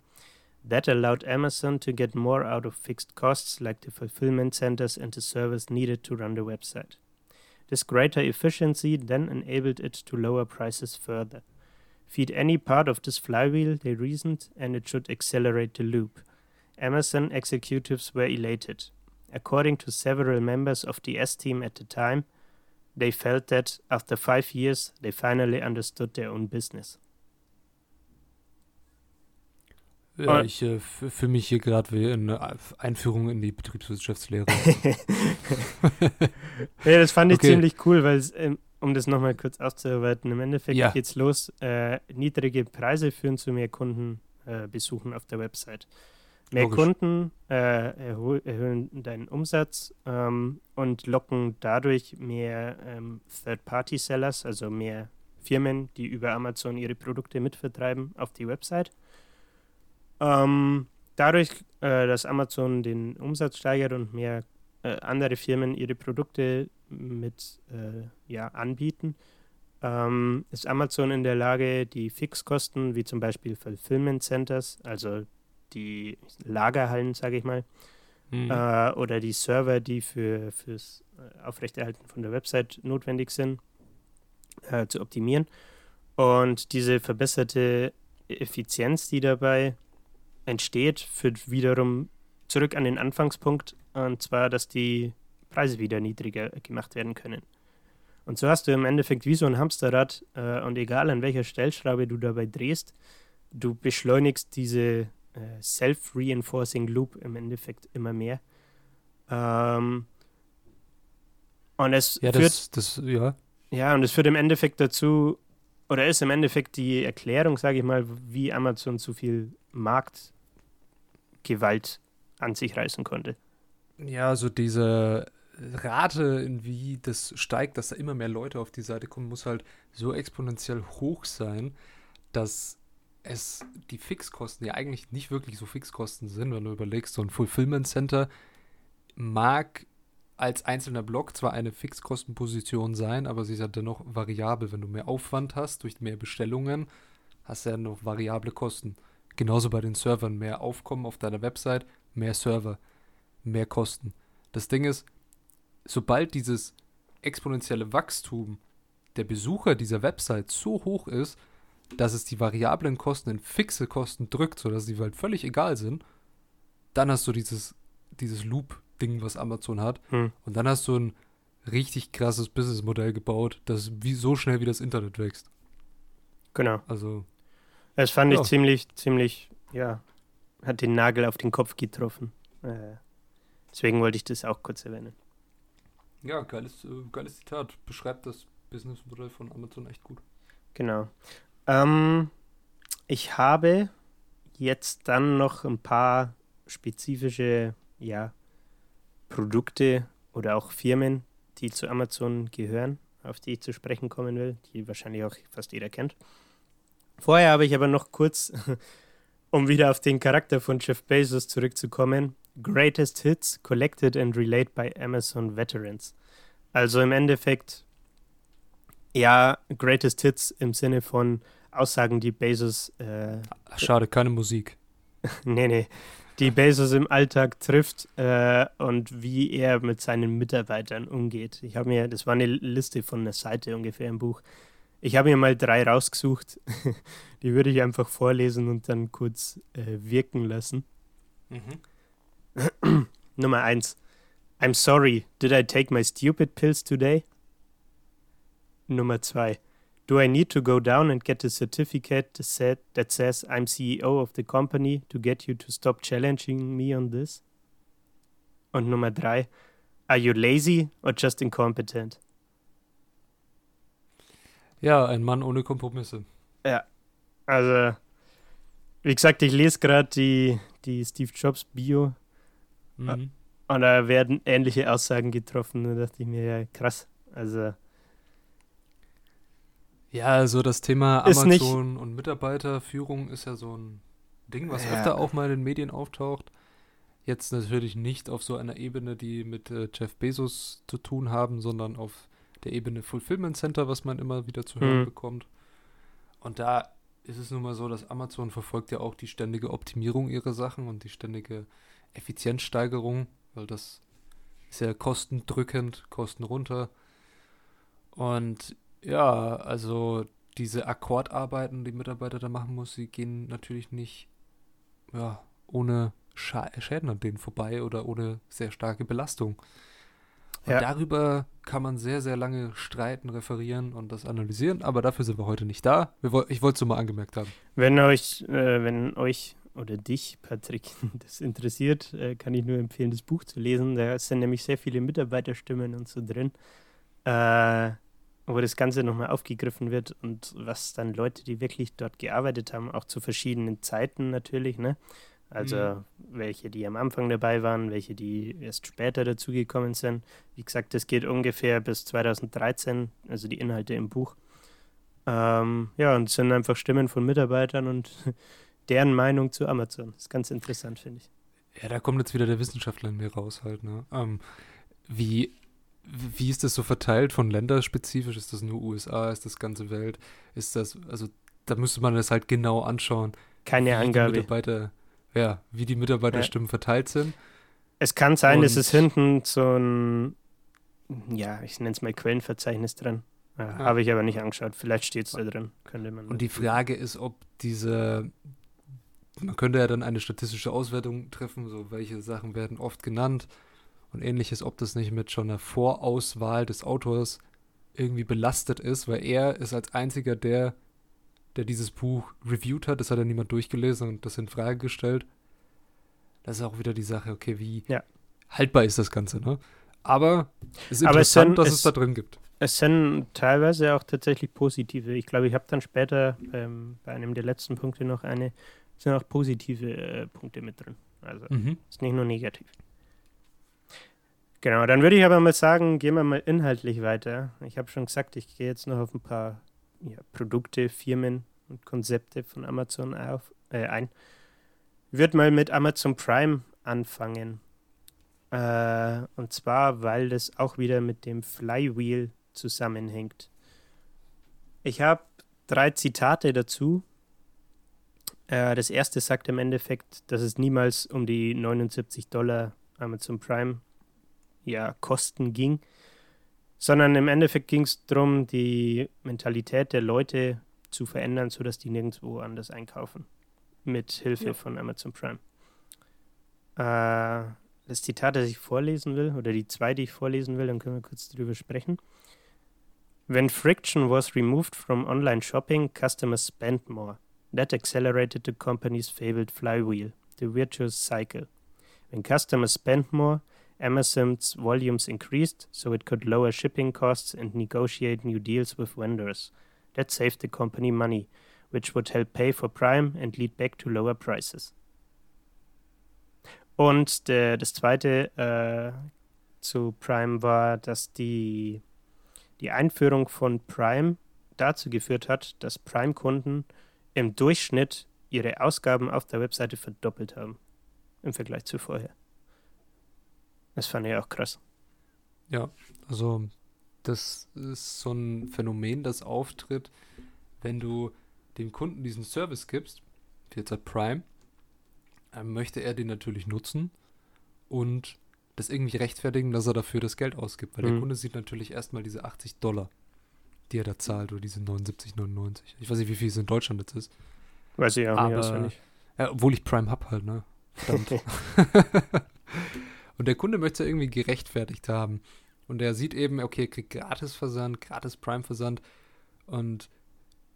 That allowed Amazon to get more out of fixed costs like the fulfillment centers and the servers needed to run the website. This greater efficiency then enabled it to lower prices further. Feed any part of this flywheel, they reasoned, and it should accelerate the loop. Amazon executives were elated. according to several members of the S team at the time, they felt that after five years they finally understood their own business.
Ja, ich äh, fühle mich hier gerade wie eine Einführung in die Betriebswirtschaftslehre.
Ja, das fand ich
Okay.
ziemlich cool, weil ähm, um das nochmal kurz auszuarbeiten, im Endeffekt
Ja.
geht's los. Äh, niedrige Preise führen zu mehr Kundenbesuchen äh, auf der Website. Mehr
Logisch.
Kunden äh, erhöhen deinen Umsatz ähm, und locken dadurch mehr ähm, Third-Party-Sellers, also mehr Firmen, die über Amazon ihre Produkte mitvertreiben, auf die Website. Ähm, dadurch, äh, dass Amazon den Umsatz steigert und mehr äh, andere Firmen ihre Produkte mit äh, ja, anbieten, ähm, ist Amazon in der Lage, die Fixkosten, wie zum Beispiel Fulfillment Centers, also die Lagerhallen, sage ich mal,
Hm.
äh, oder die Server, die für fürs äh, Aufrechterhalten von der Website notwendig sind, äh, zu optimieren. Und diese verbesserte Effizienz, die dabei entsteht, führt wiederum zurück an den Anfangspunkt, und zwar, dass die Preise wieder niedriger gemacht werden können. Und so hast du im Endeffekt wie so ein Hamsterrad äh, und egal an welcher Stellschraube du dabei drehst, du beschleunigst diese äh, self-reinforcing Loop im Endeffekt immer mehr. Ähm, und es
ja,
führt
das, das, ja.
ja, und es führt im Endeffekt dazu, oder ist im Endeffekt die Erklärung, sage ich mal, wie Amazon so viel Marktgewalt an sich reißen konnte.
Ja, also diese Rate, wie das steigt, dass da immer mehr Leute auf die Seite kommen, muss halt so exponentiell hoch sein, dass es die Fixkosten ja eigentlich nicht wirklich so Fixkosten sind, wenn du überlegst, so ein Fulfillment Center mag als einzelner Block zwar eine Fixkostenposition sein, aber sie ist ja dennoch variabel. Wenn du mehr Aufwand hast durch mehr Bestellungen, hast du ja noch variable Kosten. Genauso bei den Servern. Mehr Aufkommen auf deiner Website, mehr Server, mehr Kosten. Das Ding ist, sobald dieses exponentielle Wachstum der Besucher dieser Website so hoch ist, dass es die variablen Kosten in fixe Kosten drückt, sodass sie halt völlig egal sind, dann hast du dieses, dieses Loop-Ding, was Amazon hat.
Hm.
Und dann hast du ein richtig krasses Businessmodell gebaut, das wie so schnell wie das Internet wächst.
Genau.
Also,
Das fand
Ja.
ich ziemlich, ziemlich, ja, hat den Nagel auf den Kopf getroffen. Äh, deswegen wollte ich das auch kurz erwähnen.
ja, geiles, äh, geiles Zitat. Beschreibt das Businessmodell von Amazon echt gut.
Genau. Ähm, ich habe jetzt dann noch ein paar spezifische, ja, Produkte oder auch Firmen, die zu Amazon gehören, auf die ich zu sprechen kommen will, die wahrscheinlich auch fast jeder kennt. Vorher habe ich aber noch kurz, um wieder auf den Charakter von Jeff Bezos zurückzukommen, Greatest Hits Collected and Relayed by Amazon Veterans. Also im Endeffekt ja, Greatest Hits im Sinne von Aussagen, die Bezos, äh,
Ach, schade, keine Musik.
nee, nee, die Bezos im Alltag trifft äh, und wie er mit seinen Mitarbeitern umgeht. Ich habe mir, das war eine Liste von einer Seite ungefähr im Buch. Ich habe mir mal drei rausgesucht. die würde ich einfach vorlesen und dann kurz äh, wirken lassen. Nummer eins. I'm sorry, did I take my stupid pills today? Nummer zwei. Do I need to go down and get a certificate that says I'm CEO of the company to get you to stop challenging me on this? Und Nummer drei. Are you lazy or just incompetent?
Ja, ein Mann ohne Kompromisse.
Also, wie gesagt, ich lese gerade die, die Steve Jobs Bio
Mhm.
und da werden ähnliche Aussagen getroffen. Da dachte ich mir, ja, krass. Also,
Ja, also das Thema
Ist
Amazon und Mitarbeiterführung ist ja so ein Ding, was
Ja.
öfter auch mal in den Medien auftaucht. Jetzt natürlich nicht auf so einer Ebene, die mit äh, Jeff Bezos zu tun haben, sondern auf der Ebene Fulfillment Center, was man immer wieder zu hören
Hm.
bekommt. Und da ist es nun mal so, dass Amazon verfolgt ja auch die ständige Optimierung ihrer Sachen und die ständige Effizienzsteigerung, weil das ist ja kostendrückend, Kosten runter. Und ja, also diese Akkordarbeiten, die Mitarbeiter da machen muss, sie gehen natürlich nicht ja, ohne Scha Schäden an denen vorbei oder ohne sehr starke Belastung. Und
Ja.
darüber kann man sehr, sehr lange streiten, referieren und das analysieren, aber dafür sind wir heute nicht da. Wir, woll- ich wollte es nur mal angemerkt haben.
Wenn euch, äh, wenn euch oder dich, Patrick, das interessiert, äh, kann ich nur empfehlen, das Buch zu lesen. Da sind nämlich sehr viele Mitarbeiterstimmen und so drin, äh, wo das Ganze nochmal aufgegriffen wird und was dann Leute, die wirklich dort gearbeitet haben, auch zu verschiedenen Zeiten natürlich, ne? Also
Mhm.
welche, die am Anfang dabei waren, welche, die erst später dazugekommen sind. Wie gesagt, das geht ungefähr bis 2013, also die Inhalte im Buch. Ähm, ja, und es sind einfach Stimmen von Mitarbeitern und deren Meinung zu Amazon. Das ist ganz interessant, finde ich.
Ja, da kommt jetzt wieder der Wissenschaftler in mir raus halt, ne? Ähm, wie, wie ist das so verteilt von länderspezifisch? Ist das nur USA? Ist das ganze Welt? Ist das, also da müsste man das halt genau anschauen.
Keine Angabe.
Mitarbeiter, ja, wie die Mitarbeiterstimmen verteilt sind.
Es kann sein, dass
Und-
es hinten so ein, ja, ich nenne es mal Quellenverzeichnis drin. Äh, Habe ich aber nicht angeschaut. Vielleicht steht es da drin. Könnte man.
Und die Frage ist, ob diese, man könnte ja dann eine statistische Auswertung treffen, so welche Sachen werden oft genannt und ähnliches, ob das nicht mit schon einer Vorauswahl des Autors irgendwie belastet ist, weil er ist als einziger der, der dieses Buch reviewed hat, das hat ja niemand durchgelesen und das in Frage gestellt. Das ist auch wieder die Sache, okay, wie
Ja.
haltbar ist das Ganze, ne? Aber es ist
Aber es
interessant,
sind-
dass
es-
es da drin gibt.
Es sind teilweise auch tatsächlich positive. Ich glaube, ich habe dann später ähm, bei einem der letzten Punkte noch eine, es sind auch positive äh, Punkte mit drin. Also
Mhm.
ist nicht nur negativ. Genau, dann würde ich aber mal sagen, gehen wir mal inhaltlich weiter. Ich habe schon gesagt, ich gehe jetzt noch auf ein paar ja, Produkte, Firmen und Konzepte von Amazon auf, äh, ein. Ich würde mal mit Amazon Prime anfangen. Äh, und zwar, weil das auch wieder mit dem Flywheel zusammenhängt. Ich habe drei Zitate dazu. Äh, das erste sagt im Endeffekt, dass es niemals um die 79 Dollar Amazon Prime ja, Kosten ging, sondern im Endeffekt ging es darum, die Mentalität der Leute zu verändern, sodass die nirgendwo anders einkaufen. Mit Hilfe
Ja.
von Amazon Prime. Äh, das Zitat, das ich vorlesen will, oder die zwei, die ich vorlesen will, dann können wir kurz drüber sprechen. When friction was removed from online shopping, customers spent more. That accelerated the company's fabled flywheel, the virtuous cycle. When customers spent more, Amazon's volumes increased, so it could lower shipping costs and negotiate new deals with vendors. That saved the company money, which would help pay for Prime and lead back to lower prices. Und der, das zweite äh, zu Prime war, dass die, die Einführung von Prime dazu geführt hat, dass Prime-Kunden im Durchschnitt ihre Ausgaben auf der Webseite verdoppelt haben im Vergleich zu vorher. Das fand ich auch krass.
Ja, also das ist so ein Phänomen, das auftritt, wenn du dem Kunden diesen Service gibst, jetzt hat Prime, möchte er den natürlich nutzen und das irgendwie rechtfertigen, dass er dafür das Geld ausgibt. Weil der
Mhm.
Kunde sieht natürlich erstmal diese 80 Dollar, die er da zahlt, oder diese 79,99. Ich weiß nicht, wie viel es in Deutschland jetzt ist.
Weiß ich auch
Aber-
nicht.
Ja, obwohl ich Prime hab halt, ne? Verdammt. und der Kunde möchte es ja irgendwie gerechtfertigt haben. Und er sieht eben, okay, er kriegt gratis Versand, gratis Prime-Versand und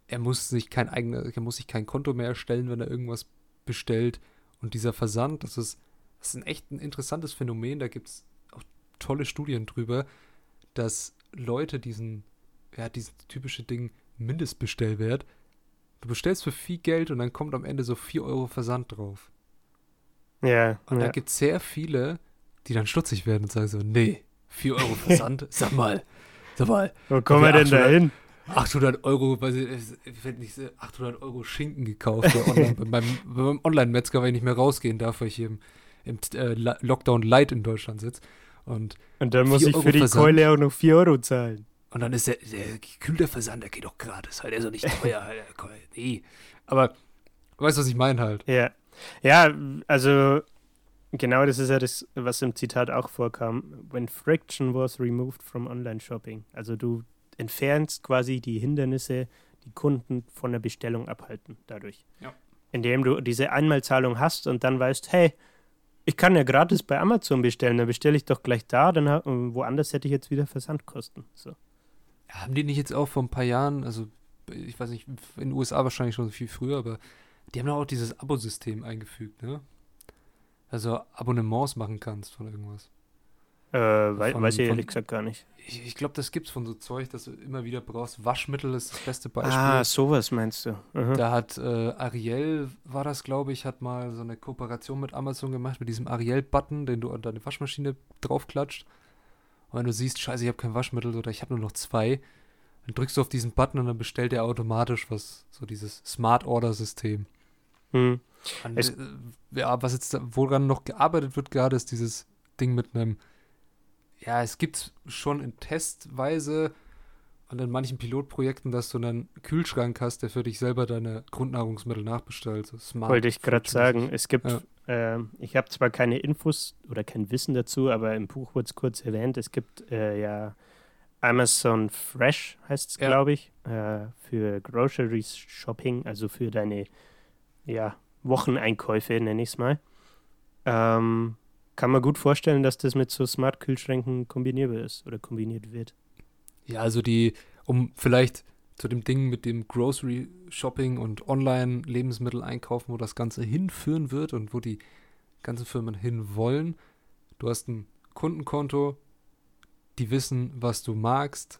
er muss sich kein eigenes, er muss sich kein Konto mehr erstellen, wenn er irgendwas bestellt. Und dieser Versand, das ist, das ist ein echt ein interessantes Phänomen. Da gibt es auch tolle Studien drüber, dass Leute diesen, ja, dieses typische Ding Mindestbestellwert, du bestellst für viel Geld und dann kommt am Ende so 4 Euro Versand drauf.
Ja,
Und da
ja.
gibt es sehr viele, die dann stutzig werden und sagen so, nee, 4 Euro Versand, sag mal, sag mal,
Wo kommen wir denn da hin?
800 Euro, weiß ich, ich werd nicht, so- 800 Euro Schinken gekauft bei, online, bei meinem, meinem Online-Metzger, weil ich nicht mehr rausgehen darf, weil ich hier im, im äh, Lockdown Light in Deutschland sitze. Und,
Und dann muss ich
Euro
für die
Versand.
Keule auch noch 4 Euro zahlen.
und dann ist der, der gekühlte Versand, der geht doch gratis, halt, der ist doch nicht teuer, halt, nee. Aber, weißt du, was ich meine halt?
Ja. Ja, also genau das ist ja das, was im Zitat auch vorkam. When friction was removed from online shopping. Also du entfernst quasi die Hindernisse, die Kunden von der Bestellung abhalten dadurch.
Ja.
Indem du diese Einmalzahlung hast und dann weißt, hey, Ich kann ja gratis bei Amazon bestellen, dann bestelle ich doch gleich da, dann ha- äh, woanders hätte ich jetzt wieder Versandkosten. So.
Ja, haben die nicht jetzt auch vor ein paar Jahren, also ich weiß nicht, in den USA wahrscheinlich schon viel früher, aber die haben doch auch dieses Abo-System eingefügt, ne? Also Abonnements machen kannst von irgendwas.
Äh, wei
Von-
weiß ich
von-
ehrlich gesagt gar nicht.
Ich, ich glaube, das gibt's von so Zeug, das du immer wieder brauchst. Waschmittel ist das beste Beispiel.
Ah, sowas meinst du. Aha.
Da hat äh, Ariel, war das glaube ich, hat mal so eine Kooperation mit Amazon gemacht, mit diesem Ariel-Button, den du an deine Waschmaschine draufklatscht. Und wenn du siehst, scheiße, ich habe kein Waschmittel oder ich habe nur noch zwei, dann drückst du auf diesen Button und dann bestellt er automatisch was, so dieses Smart-Order-System.
Hm.
Und,
Es-
äh, ja, was jetzt, woran noch gearbeitet wird gerade, ist dieses Ding mit einem, ja, es gibt schon in Testweise und in manchen Pilotprojekten, dass du einen Kühlschrank hast, der für dich selber deine Grundnahrungsmittel nachbestellt. Smart
Wollte ich gerade sagen. Es gibt,
Ja.
ähm, ich habe zwar keine Infos oder kein Wissen dazu, aber im Buch wurde es kurz erwähnt. Es gibt äh, ja Amazon Fresh, heißt es,
Ja.
glaube ich, äh, für Grocery Shopping, also für deine ja, Wocheneinkäufe, nenne ich es mal. Ähm, kann man gut vorstellen, dass das mit so Smart-Kühlschränken kombinierbar ist oder kombiniert wird.
Ja, also die, um vielleicht zu dem Ding mit dem Grocery Shopping und Online-Lebensmittel einkaufen, wo das Ganze hinführen wird und wo die ganzen Firmen hinwollen. Du hast ein Kundenkonto, die wissen, was du magst,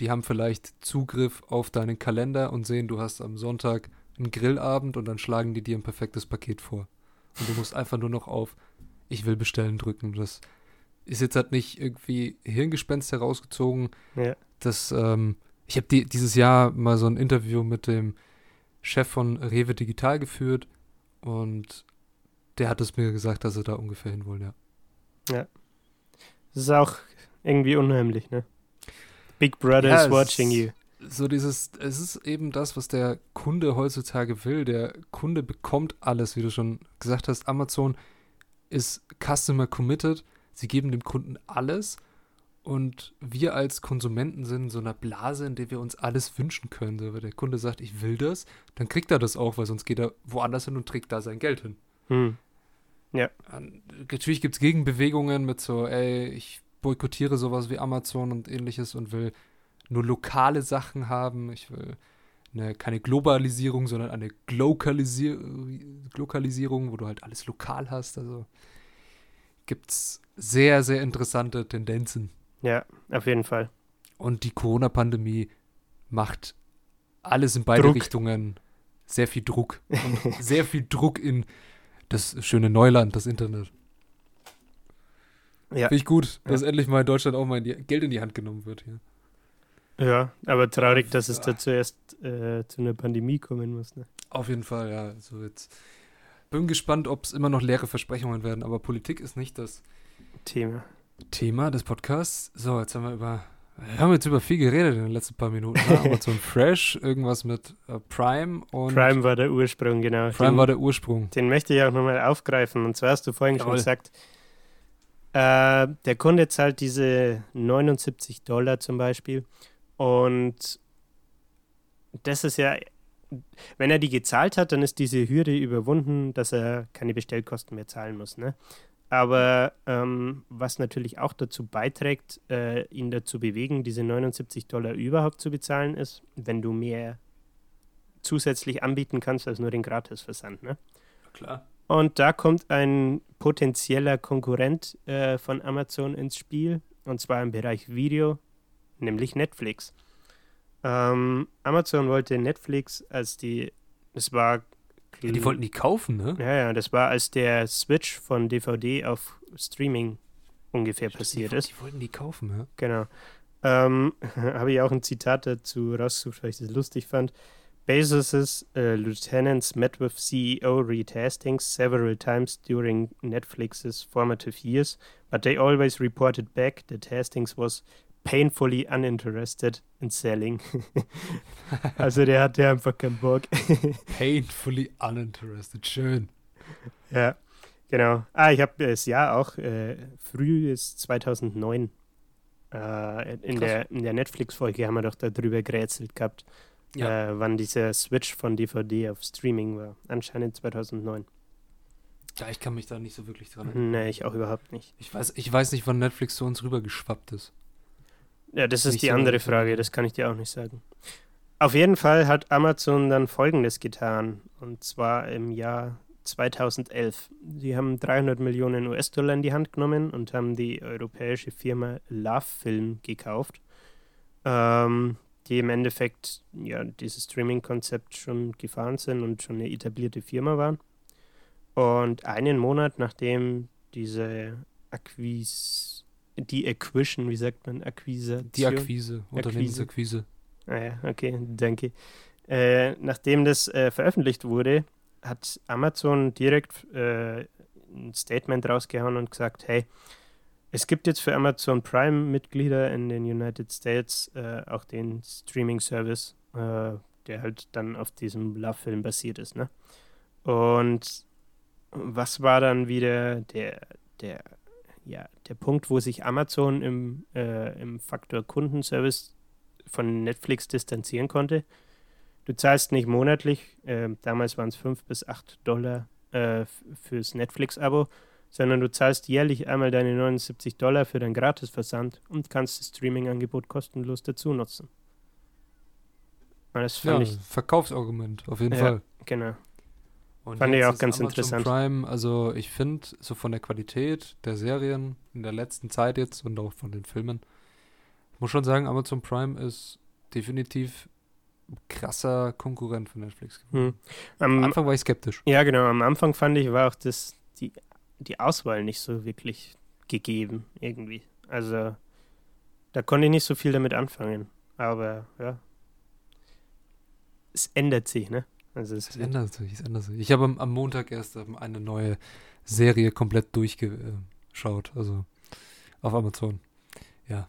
die haben vielleicht Zugriff auf deinen Kalender und sehen, du hast am Sonntag einen Grillabend und dann schlagen die dir ein perfektes Paket vor. Und du musst einfach nur noch auf Ich will bestellen drücken. Das ist jetzt halt nicht irgendwie Hirngespenst herausgezogen,
Ja.
das, ähm, ich habe die, dieses Jahr mal so ein Interview mit dem Chef von Rewe Digital geführt und der hat es mir gesagt, dass sie da ungefähr hinwollen, ja.
Das ist auch irgendwie unheimlich, ne? Big Brother
Ja,
is watching you.
So dieses, es ist eben das, was der Kunde heutzutage will. Der Kunde bekommt alles, wie du schon gesagt hast. Amazon ist Customer committed. Sie geben dem Kunden alles. Und wir als Konsumenten sind in so einer Blase, in der wir uns alles wünschen können. So, wenn der Kunde sagt, ich will das, dann kriegt er das auch, weil sonst geht er woanders hin und trägt da sein Geld hin.
Hm.
An- Natürlich gibt es Gegenbewegungen mit so, ey, ich boykottiere sowas wie Amazon und ähnliches und will nur lokale Sachen haben. Ich will eine, keine Globalisierung, sondern eine Glokalisier Glokalisierung, wo du halt alles lokal hast. Also gibt es sehr, sehr interessante Tendenzen.
Ja, auf jeden Fall.
Und die Corona-Pandemie macht alles in beide
Druck.
Richtungen sehr viel Druck. Und sehr viel Druck in das schöne Neuland, das Internet.
Ja.
Finde ich gut, dass
Ja.
endlich mal in Deutschland auch mal Geld in die Hand genommen wird hier.
Ja, aber traurig, dass es da zuerst äh, zu einer Pandemie kommen muss. Ne?
Auf jeden Fall, ja. Also jetzt bin gespannt, ob es immer noch leere Versprechungen werden, aber Politik ist nicht das
Thema.
Thema des Podcasts. So, jetzt haben wir über. Wir haben jetzt über viel geredet in den letzten paar Minuten. Ne? Amazon Fresh, irgendwas mit äh, Prime und
Prime war der Ursprung, genau.
Prime
den,
war der Ursprung.
den möchte ich auch nochmal aufgreifen. Und zwar hast du vorhin schon
Jawohl.
gesagt, äh, der Kunde zahlt diese 79 Dollar zum Beispiel. Und das ist ja, wenn er die gezahlt hat, dann ist diese Hürde überwunden, dass er keine Bestellkosten mehr zahlen muss. Ne? Aber ähm, was natürlich auch dazu beiträgt, äh, ihn dazu bewegen, diese 79 Dollar überhaupt zu bezahlen, ist, wenn du mehr zusätzlich anbieten kannst als nur den Gratisversand. Ne?
Klar.
Und da kommt ein potenzieller Konkurrent äh, von Amazon ins Spiel, und zwar im Bereich Video, nämlich Netflix. Ähm, Amazon wollte Netflix als die, es war,
Ja, die wollten die kaufen, ne?
ja, ja, das war als der Switch von DVD auf Streaming ungefähr passiert
die,
ist.
Die wollten die kaufen, ja.
Genau. Ähm, Habe ich auch ein Zitat dazu rausgesucht, weil ich das lustig fand. Bezos' uh, lieutenants met with CEO Reed Hastings several times during Netflix's formative years, but they always reported back that Hastings was painfully uninterested in selling. also der hatte einfach keinen Bock.
Painfully uninterested. Schön.
ja, genau. Ah, ich habe das Jahr auch, äh, früh ist 2009. Äh, in,
Krass.
der, in der Netflix-Folge haben wir doch darüber gerätselt gehabt,
Ja.
äh, wann dieser Switch von DVD auf Streaming war. Anscheinend 2009.
Ja, ich kann mich da nicht so wirklich dran erinnern.
Nee, ich auch überhaupt nicht.
Ich weiß, ich weiß nicht, wann Netflix zu uns rübergeschwappt ist.
Ja, das ist die
so
andere. Frage, das kann ich dir auch nicht sagen. Auf jeden Fall hat Amazon dann Folgendes getan, und zwar im Jahr 2011. Sie haben 300 Millionen US-Dollar in die Hand genommen und haben die europäische Firma Lovefilm gekauft, ähm, die im Endeffekt ja dieses Streaming-Konzept schon gefahren sind und schon eine etablierte Firma waren. Und einen Monat nachdem diese Acquis, die Acquisition, wie sagt man, Akquisition?
Die Akquise, Unternehmensakquise.
Ah ja, okay, danke. Äh, nachdem das äh, veröffentlicht wurde, hat Amazon direkt äh, ein Statement rausgehauen und gesagt, hey, es gibt jetzt für Amazon Prime-Mitglieder in den United States äh, auch den Streaming-Service, äh, der halt dann auf diesem Love-Film basiert ist. Ne? Und was war dann wieder der, der, ja, der Punkt, wo sich Amazon im, äh, im Faktor Kundenservice von Netflix distanzieren konnte? Du zahlst nicht monatlich, äh, damals waren es 5 bis 8 Dollar äh, fürs Netflix-Abo, sondern du zahlst jährlich einmal deine 79 Dollar für dein Gratisversand und kannst das Streaming-Angebot kostenlos dazu nutzen. Und das
Ja,
ich,
Verkaufsargument, auf jeden
Ja.
Fall.
genau.
Und
Fand ich auch ganz
Amazon
interessant.
Prime, also ich finde, so von der Qualität der Serien in der letzten Zeit jetzt und auch von den Filmen, ich muss schon sagen, Amazon Prime ist definitiv ein krasser Konkurrent für Netflix.
Hm.
Am
Am,
Anfang war ich skeptisch.
ja, genau. Am Anfang fand ich, war auch das, die, die Auswahl nicht so wirklich gegeben, irgendwie. Also, da konnte ich nicht so viel damit anfangen. Aber, ja. Es ändert sich, ne? Also, es
Es ändert sich, es ändert sich. Ich habe am, am Montag erst ähm, eine neue Serie komplett durchgeschaut, also auf Amazon. Ja,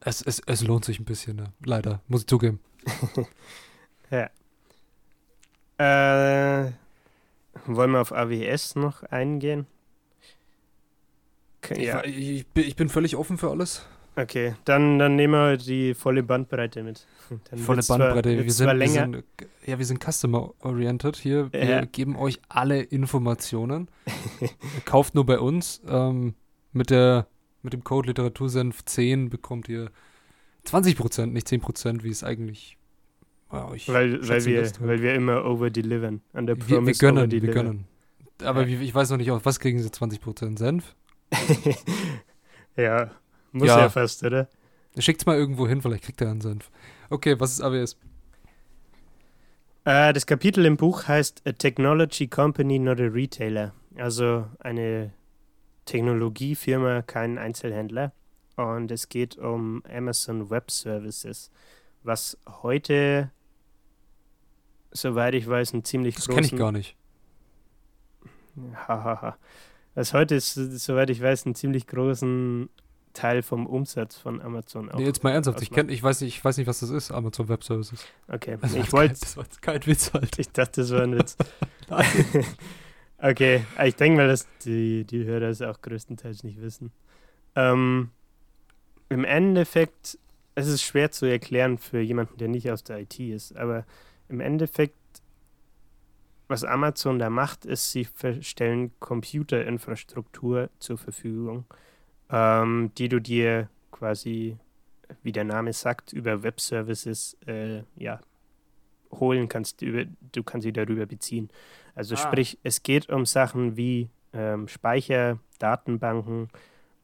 es, es, es lohnt sich ein bisschen, ne? leider, muss ich zugeben.
Ja. Äh, wollen wir auf AWS noch eingehen? Ja,
ich, ich, bin, ich bin völlig offen für alles.
Okay. Dann, dann nehmen wir die volle Bandbreite mit. Dann
Volle
wird's zwar-
Bandbreite. wir, sind, wir sind, ja, wir sind customer-oriented hier. Wir
Ja.
geben euch alle Informationen. Kauft nur bei uns. Ähm, mit, der, mit dem Code Literatursenf 10 bekommt ihr 20%, nicht 10%, wie es eigentlich. Ja,
Weil, weil, wir, weil wir immer overdelivern. An der
wir, wir
Promise
gönnen, wir gönnen. Aber
Ja.
ich weiß noch nicht, auf was kriegen sie 20% Senf?
ja, muss
Ja.
ja. fast, oder?
Schickt's mal irgendwo hin, vielleicht kriegt er einen Senf. Okay, was ist AWS?
Äh, das Kapitel im Buch heißt A Technology Company, not a Retailer. Also eine Technologiefirma, kein Einzelhändler. Und es geht um Amazon Web Services, was heute, soweit ich weiß, einen ziemlich
Das
großen...
kenne ich gar nicht.
Hahaha. Was heute ist, soweit ich weiß, einen ziemlich großen Teil vom Umsatz von Amazon auch.
Nee, jetzt mal ernsthaft, ich, kenn, ich, weiß nicht, ich weiß nicht, was das ist, Amazon Web Services.
Okay,
war
ich wollte,
Das war jetzt kein Witz halt.
ich dachte, das war ein Witz. okay, ich denke mal, dass die, die Hörer es auch größtenteils nicht wissen. Ähm, Im Endeffekt, es ist schwer zu erklären für jemanden, der nicht aus der IT ist, aber im Endeffekt, was Amazon da macht, ist, sie stellen Computerinfrastruktur zur Verfügung, ähm, die du dir quasi, wie der Name sagt, über Web-Services äh, ja, holen kannst, über, du kannst sie darüber beziehen. Also
Ah.
sprich, es geht um Sachen wie ähm, Speicher, Datenbanken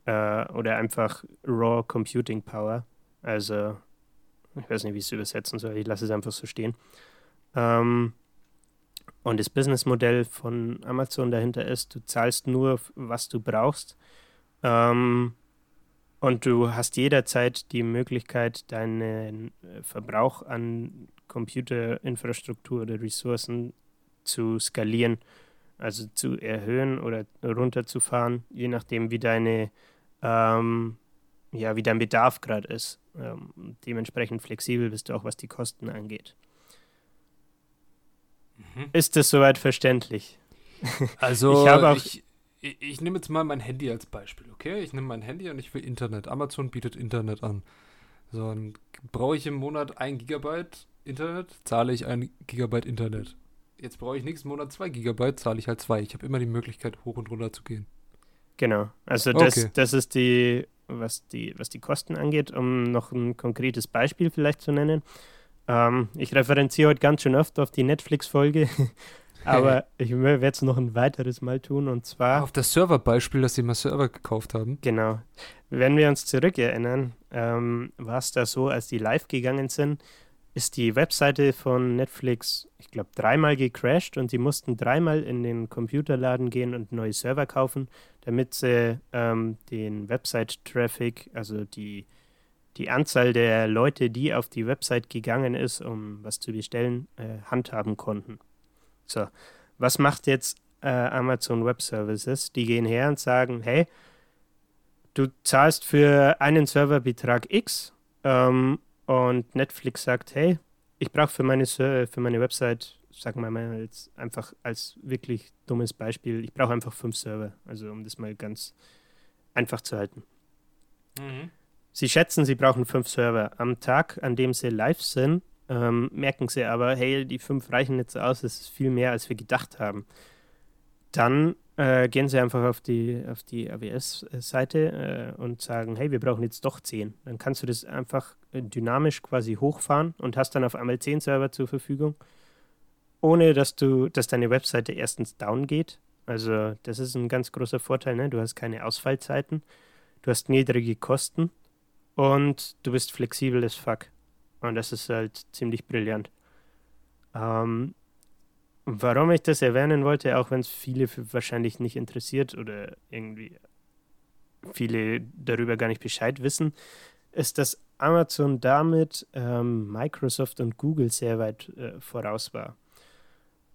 äh, oder einfach Raw Computing Power. Also, ich weiß nicht, wie ich es übersetzen soll, ich lasse es einfach so stehen. Ähm, und das Businessmodell von Amazon dahinter ist, du zahlst nur, was du brauchst. Ähm, und du hast jederzeit die Möglichkeit, deinen äh, Verbrauch an Computerinfrastruktur oder Ressourcen zu skalieren, also zu erhöhen oder runterzufahren, je nachdem, wie deine ähm, ja, wie dein Bedarf gerade ist. Ähm, dementsprechend flexibel bist du auch, was die Kosten angeht. Ist das soweit verständlich?
Also,
Ich habe auch-
ich, ich, ich nehme jetzt mal mein Handy als Beispiel, okay? Ich nehme mein Handy und ich will Internet. Amazon bietet Internet an. So, dann brauche ich im Monat ein Gigabyte Internet, zahle ich ein Gigabyte Internet. jetzt brauche ich nächsten Monat 2 GB, zahle ich halt 2. Ich habe immer die Möglichkeit, hoch und runter zu gehen.
Genau. Also das,
Okay.
das ist die was, die, was die Kosten angeht, um noch ein konkretes Beispiel vielleicht zu nennen. Ähm, ich referenziere heute ganz schön oft auf die Netflix-Folge, aber ich werde es noch ein weiteres Mal tun und zwar.
Auf das Serverbeispiel, dass sie mal Server gekauft haben.
Genau. Wenn wir uns zurückerinnern, ähm, war es da so, als die live gegangen sind, ist die Webseite von Netflix, ich glaube, dreimal gecrashed und die mussten dreimal in den Computerladen gehen und neue Server kaufen, damit sie ähm, den Website-Traffic, also die, die Anzahl der Leute, die auf die Website gegangen ist, um was zu bestellen, äh, handhaben konnten. So, was macht jetzt äh, Amazon Web Services? Die gehen her und sagen, hey, du zahlst für einen Serverbetrag X ähm, und Netflix sagt, hey, ich brauche für meine Ser- für meine Website, sagen wir mal jetzt einfach als wirklich dummes Beispiel, ich brauche einfach fünf Server, also um das mal ganz einfach zu halten. Sie schätzen, sie brauchen fünf Server. Am Tag, an dem sie live sind, ähm, merken sie aber, hey, die fünf reichen nicht so aus, es ist viel mehr, als wir gedacht haben. Dann äh, gehen sie einfach auf die, auf die AWS-Seite äh, und sagen, hey, wir brauchen jetzt doch zehn. Dann kannst du das einfach äh, dynamisch quasi hochfahren und hast dann auf einmal zehn Server zur Verfügung, ohne dass du, dass deine Webseite erstens down geht. Also das ist ein ganz großer Vorteil, ne? Du hast keine Ausfallzeiten, du hast niedrige Kosten und du bist flexibel as fuck. Und das ist halt ziemlich brillant. Ähm, warum ich das erwähnen wollte, auch wenn es viele wahrscheinlich nicht interessiert oder irgendwie viele darüber gar nicht Bescheid wissen, ist, dass Amazon damit ähm, Microsoft und Google sehr weit äh, voraus war.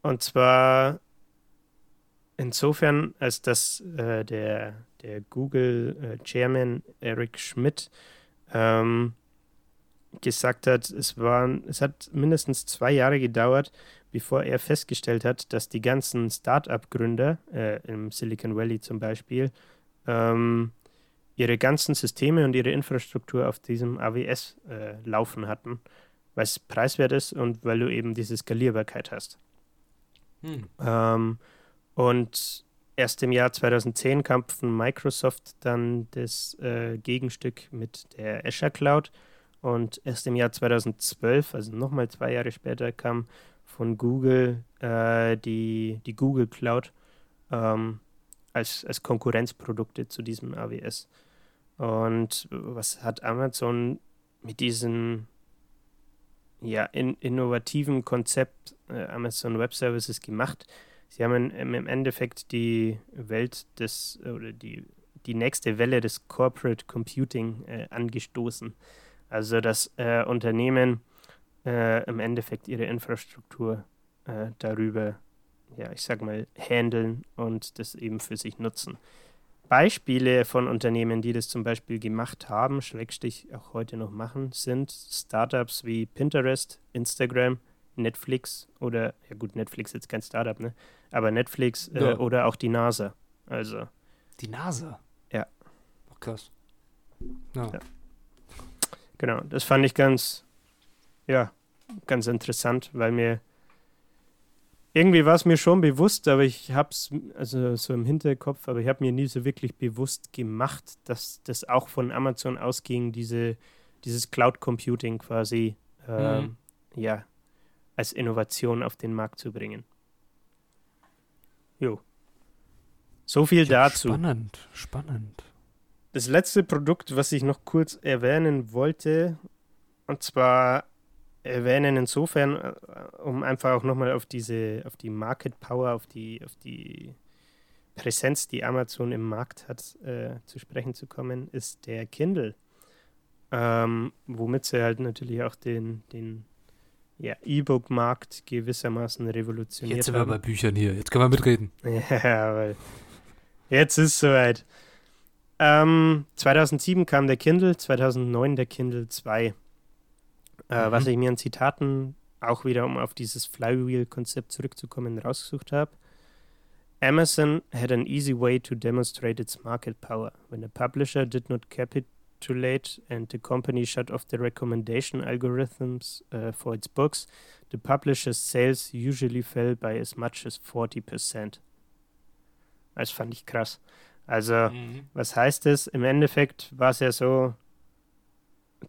Und zwar insofern, als dass äh, der, der Google-Chairman Eric Schmidt ähm, gesagt hat, es, waren, es hat mindestens zwei Jahre gedauert, bevor er festgestellt hat, dass die ganzen Start-up-Gründer äh, im Silicon Valley zum Beispiel ähm, ihre ganzen Systeme und ihre Infrastruktur auf diesem AWS äh, laufen hatten, weil es preiswert ist und weil du eben diese Skalierbarkeit hast.
Hm.
Ähm, und erst im Jahr 2010 kam von Microsoft dann das äh, Gegenstück mit der Azure Cloud. Und erst im Jahr 2012, also nochmal zwei Jahre später, kam von Google äh, die, die Google Cloud ähm, als, als Konkurrenzprodukte zu diesem AWS. Und was hat Amazon mit diesem ja, in, innovativen Konzept äh, Amazon Web Services gemacht? Sie haben im, im Endeffekt die Welt des oder die, die nächste Welle des Corporate Computing äh, angestoßen. Also dass äh, Unternehmen äh, im Endeffekt ihre Infrastruktur äh, darüber, ja, ich sag mal, handeln und das eben für sich nutzen. Beispiele von Unternehmen, die das zum Beispiel gemacht haben, Schrägstich auch heute noch machen, sind Startups wie Pinterest, Instagram, Netflix oder, ja gut, Netflix ist jetzt kein Startup, ne? Aber Netflix äh,
Ja.
oder auch die NASA. Also,
Die Nase.
Ja.
Oh, krass. Ja.
Ja. Genau, das fand ich ganz, ja, ganz interessant, weil mir irgendwie war es mir schon bewusst, aber ich habe es also so im Hinterkopf, aber ich habe mir nie so wirklich bewusst gemacht, dass das auch von Amazon ausging, diese, dieses Cloud Computing quasi, ähm,
Mhm.
ja, als Innovation auf den Markt zu bringen. Jo. So viel
Ja,
dazu.
Spannend, spannend.
Das letzte Produkt, was ich noch kurz erwähnen wollte, und zwar erwähnen insofern, äh, um einfach auch nochmal auf diese, auf die Market Power, auf die, auf die Präsenz, die Amazon im Markt hat, äh, zu sprechen zu kommen, ist der Kindle. Ähm, womit sie halt natürlich auch den, den ja, E-Book-Markt gewissermaßen revolutioniert
Jetzt sind wir
haben.
bei Büchern hier. Jetzt können wir mitreden.
Ja, weil jetzt ist soweit. Ähm, 2007 kam der Kindle, 2009 der Kindle 2. Äh,
Mhm.
Was ich mir an Zitaten auch wieder, um auf dieses Flywheel-Konzept zurückzukommen, rausgesucht habe. Amazon had an easy way to demonstrate its market power. When a publisher did not capi too late, and the company shut off the recommendation algorithms uh, for its books, the publisher's sales usually fell by as much as 40%. Das fand ich krass. Also, mhm. was heißt es? Im Endeffekt war es ja so,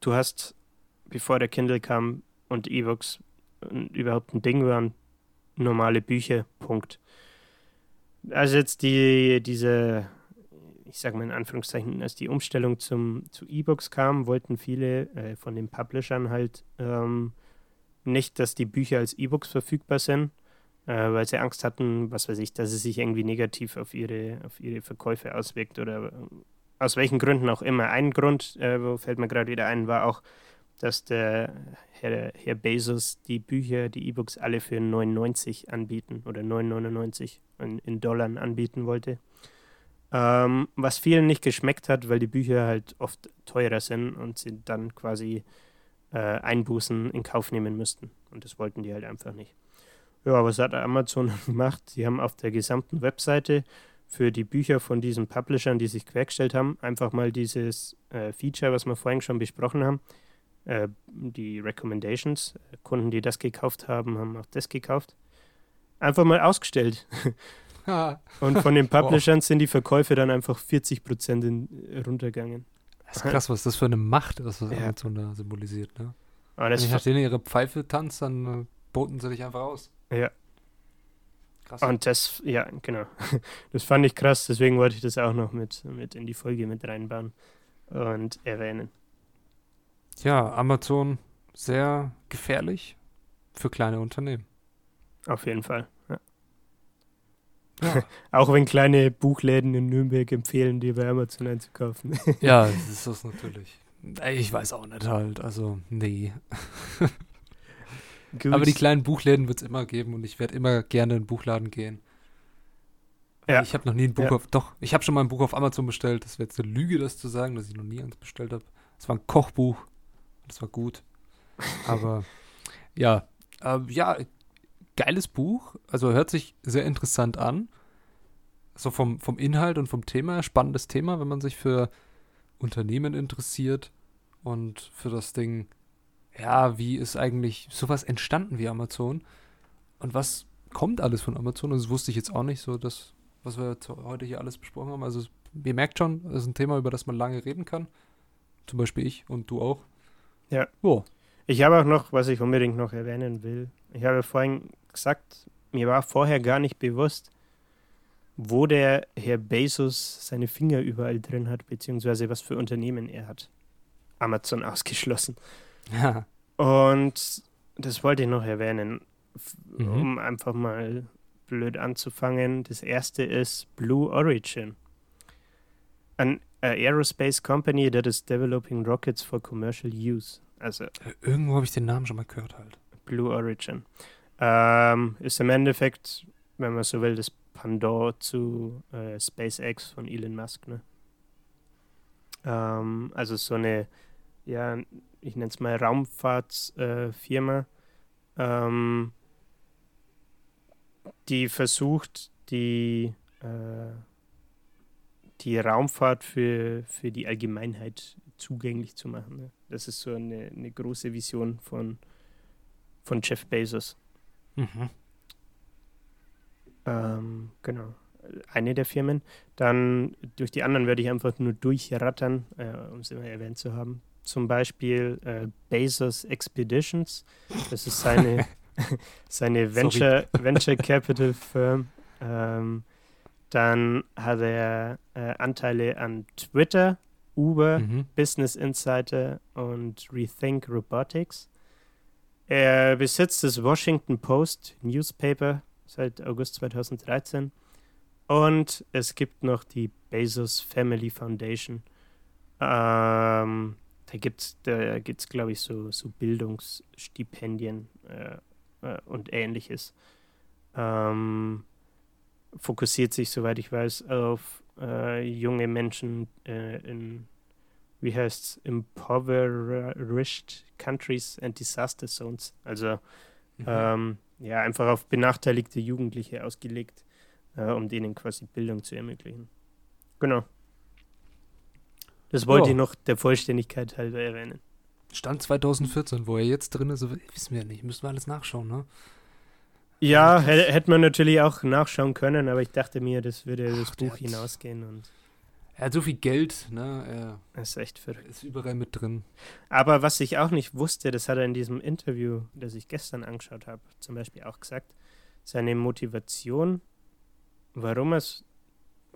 du hast, bevor der Kindle kam und E-Books überhaupt ein Ding waren, normale Bücher, Punkt. Also jetzt die, diese, ich sage mal in Anführungszeichen, als die Umstellung zum, zu E-Books kam, wollten viele äh, von den Publishern halt ähm, nicht, dass die Bücher als E-Books verfügbar sind, äh, weil sie Angst hatten, was weiß ich, dass es sich irgendwie negativ auf ihre, auf ihre Verkäufe auswirkt oder äh, aus welchen Gründen auch immer. Ein Grund, äh, wo fällt mir gerade wieder ein, war auch, dass der Herr, Herr Bezos die Bücher, die E-Books alle für 9,90 anbieten oder 9,99 in, in Dollar anbieten wollte. Ähm, was vielen nicht geschmeckt hat, weil die Bücher halt oft teurer sind und sie dann quasi äh, Einbußen in Kauf nehmen müssten. Und das wollten die halt einfach nicht. Ja, was hat Amazon gemacht? Sie haben auf der gesamten Webseite für die Bücher von diesen Publishern, die sich quergestellt haben, einfach mal dieses äh, Feature, was wir vorhin schon besprochen haben, äh, die Recommendations, Kunden, die das gekauft haben, haben auch das gekauft, einfach mal ausgestellt. Und von den Publishern wow. sind die Verkäufe dann einfach 40 Prozent runtergegangen.
Das ist krass, was das für eine Macht ist, was ja. Amazon da symbolisiert. Ne? Wenn ich nach denen ihre Pfeife tanzt, dann äh, boten sie dich einfach aus.
Ja. Krass. Und das, ja, genau. Das fand ich krass, deswegen wollte ich das auch noch mit, mit in die Folge mit reinbauen und erwähnen.
Ja, Amazon sehr gefährlich für kleine Unternehmen.
Auf jeden Fall. Ja. Ja. Auch wenn kleine Buchläden in Nürnberg empfehlen, die bei Amazon einzukaufen.
ja, das ist das natürlich. Ich weiß auch nicht halt. Also, nee. Aber die kleinen Buchläden wird es immer geben und ich werde immer gerne in den Buchladen gehen. Ja. Ich habe noch nie ein Buch ja. auf. Doch, ich habe schon mal ein Buch auf Amazon bestellt. Das wäre jetzt eine Lüge, das zu sagen, dass ich noch nie eins bestellt habe. Es war ein Kochbuch. Das war gut. Aber ja, äh, ja, geiles Buch. Also hört sich sehr interessant an. So vom, vom Inhalt und vom Thema, spannendes Thema, wenn man sich für Unternehmen interessiert und für das Ding, ja, wie ist eigentlich sowas entstanden wie Amazon und was kommt alles von Amazon? Und das wusste ich jetzt auch nicht, so das, was wir heute hier alles besprochen haben. Also, ihr merkt schon, das ist ein Thema, über das man lange reden kann. Zum Beispiel ich und du auch.
Ja. Oh. Ich habe auch noch, was ich unbedingt noch erwähnen will. Ich habe vorhin gesagt, mir war vorher gar nicht bewusst, wo der Herr Bezos seine Finger überall drin hat, beziehungsweise was für Unternehmen er hat. Amazon ausgeschlossen. Ja. Und das wollte ich noch erwähnen, mhm. um einfach mal blöd anzufangen. Das erste ist Blue Origin. An aerospace company that is developing rockets for commercial use. Also äh,
irgendwo habe ich den Namen schon mal gehört halt.
Blue Origin. Ähm, ist im Endeffekt, wenn man so will, das Pendant zu äh, SpaceX von Elon Musk. Ne? Ähm, also so eine, ja, ich nenne es mal Raumfahrtsfirma, äh, ähm, die versucht, die äh, die Raumfahrt für, für die Allgemeinheit zugänglich zu machen. Ne? Das ist so eine, eine große Vision von, von Jeff Bezos. Mhm. Ähm, genau. Eine der Firmen. Dann durch die anderen werde ich einfach nur durchrattern, äh, um es immer erwähnt zu haben. Zum Beispiel äh, Bezos Expeditions. Das ist seine, seine Venture, Venture Capital Firm. Ähm, dann hat er äh, Anteile an Twitter, Uber, mhm. Business Insider und Rethink Robotics. Er besitzt das Washington Post Newspaper seit August 2013. Und es gibt noch die Bezos Family Foundation. Ähm, da gibt es, da gibt's, glaube ich, so, so Bildungsstipendien äh, äh, und ähnliches. Ähm, fokussiert sich, soweit ich weiß, auf äh, junge Menschen äh, in, wie heißt es, impoverished countries and disaster zones. Also mhm. ähm, ja, einfach auf benachteiligte Jugendliche ausgelegt, äh, um denen quasi Bildung zu ermöglichen. Genau. Das wollte
Ja.
ich noch der Vollständigkeit halber erwähnen.
Stand 2014, wo er jetzt drin ist, wissen wir ja nicht. Müssen wir alles nachschauen, ne?
Ja, hä- hätte man natürlich auch nachschauen können, aber ich dachte mir, das würde
Ach,
das Buch
hat-
hinausgehen und
Er hat so viel Geld, ne?
das ist echt verrückt.
Er ist überall mit drin.
Aber was ich auch nicht wusste, das hat er in diesem Interview, das ich gestern angeschaut habe, zum Beispiel auch gesagt, seine Motivation, warum er s-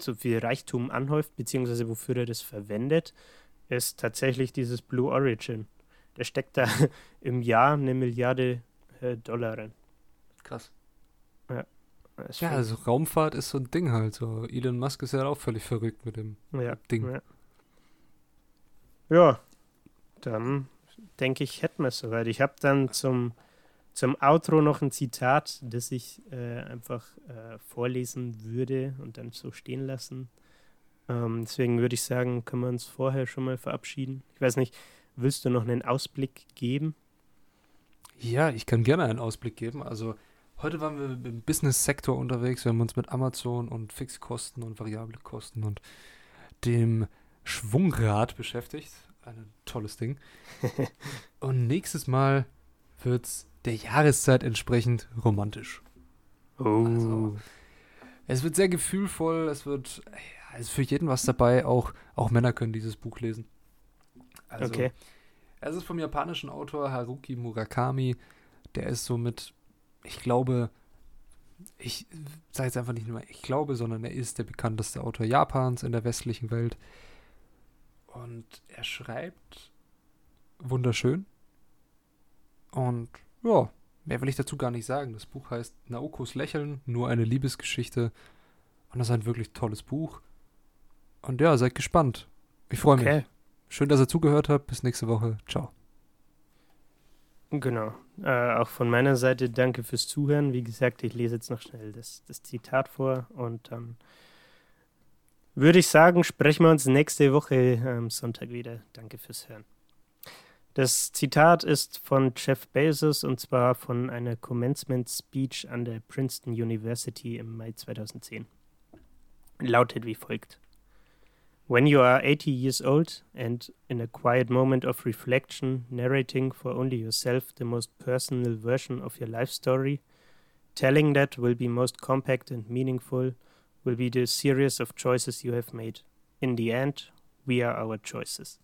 so viel Reichtum anhäuft, beziehungsweise wofür er das verwendet, ist tatsächlich dieses Blue Origin. Der steckt da im Jahr eine Milliarde äh, Dollar rein.
Krass. Ja,
schon-
also Raumfahrt ist so ein Ding halt. So. Elon Musk ist ja auch völlig verrückt mit dem.
ja,
Ding.
Ja. ja, dann denke ich, hätten wir es soweit. Ich habe dann zum, zum Outro noch ein Zitat, das ich äh, einfach äh, vorlesen würde und dann so stehen lassen. Ähm, deswegen würde ich sagen, können wir uns vorher schon mal verabschieden. Ich weiß nicht, willst du noch einen Ausblick geben?
Ja, ich kann gerne einen Ausblick geben. Also heute waren wir im Business-Sektor unterwegs. Wir haben uns mit Amazon und Fixkosten und variable Kosten und dem Schwungrad beschäftigt. Ein tolles Ding. und nächstes Mal wird es der Jahreszeit entsprechend romantisch.
Oh,
Also, Es wird sehr gefühlvoll, es wird, ja, es ist für jeden was dabei, auch, auch Männer können dieses Buch lesen. Also,
okay.
Es ist vom japanischen Autor Haruki Murakami. Der ist somit, ich glaube, ich sage jetzt einfach nicht nur ich glaube, sondern er ist der bekannteste Autor Japans in der westlichen Welt. Und er schreibt wunderschön. Und ja, mehr will ich dazu gar nicht sagen. Das Buch heißt Naokos Lächeln, nur eine Liebesgeschichte. Und das ist ein wirklich tolles Buch. Und ja, seid gespannt. Ich freue mich.
Okay,
Schön, dass ihr zugehört habt. Bis nächste Woche. Ciao.
genau. Äh, auch von meiner Seite danke fürs Zuhören. Wie gesagt, ich lese jetzt noch schnell das, das Zitat vor und dann würde ich sagen, sprechen wir uns nächste Woche am Sonntag wieder. Danke fürs Hören. Das Zitat ist von Jeff Bezos und zwar von einer Commencement Speech an der Princeton University im Mai 2010. Lautet wie folgt. When you are 80 years old and in a quiet moment of reflection, narrating for only yourself the most personal version of your life story, telling that will be most compact and meaningful, will be the series of choices you have made. In the end, we are our choices.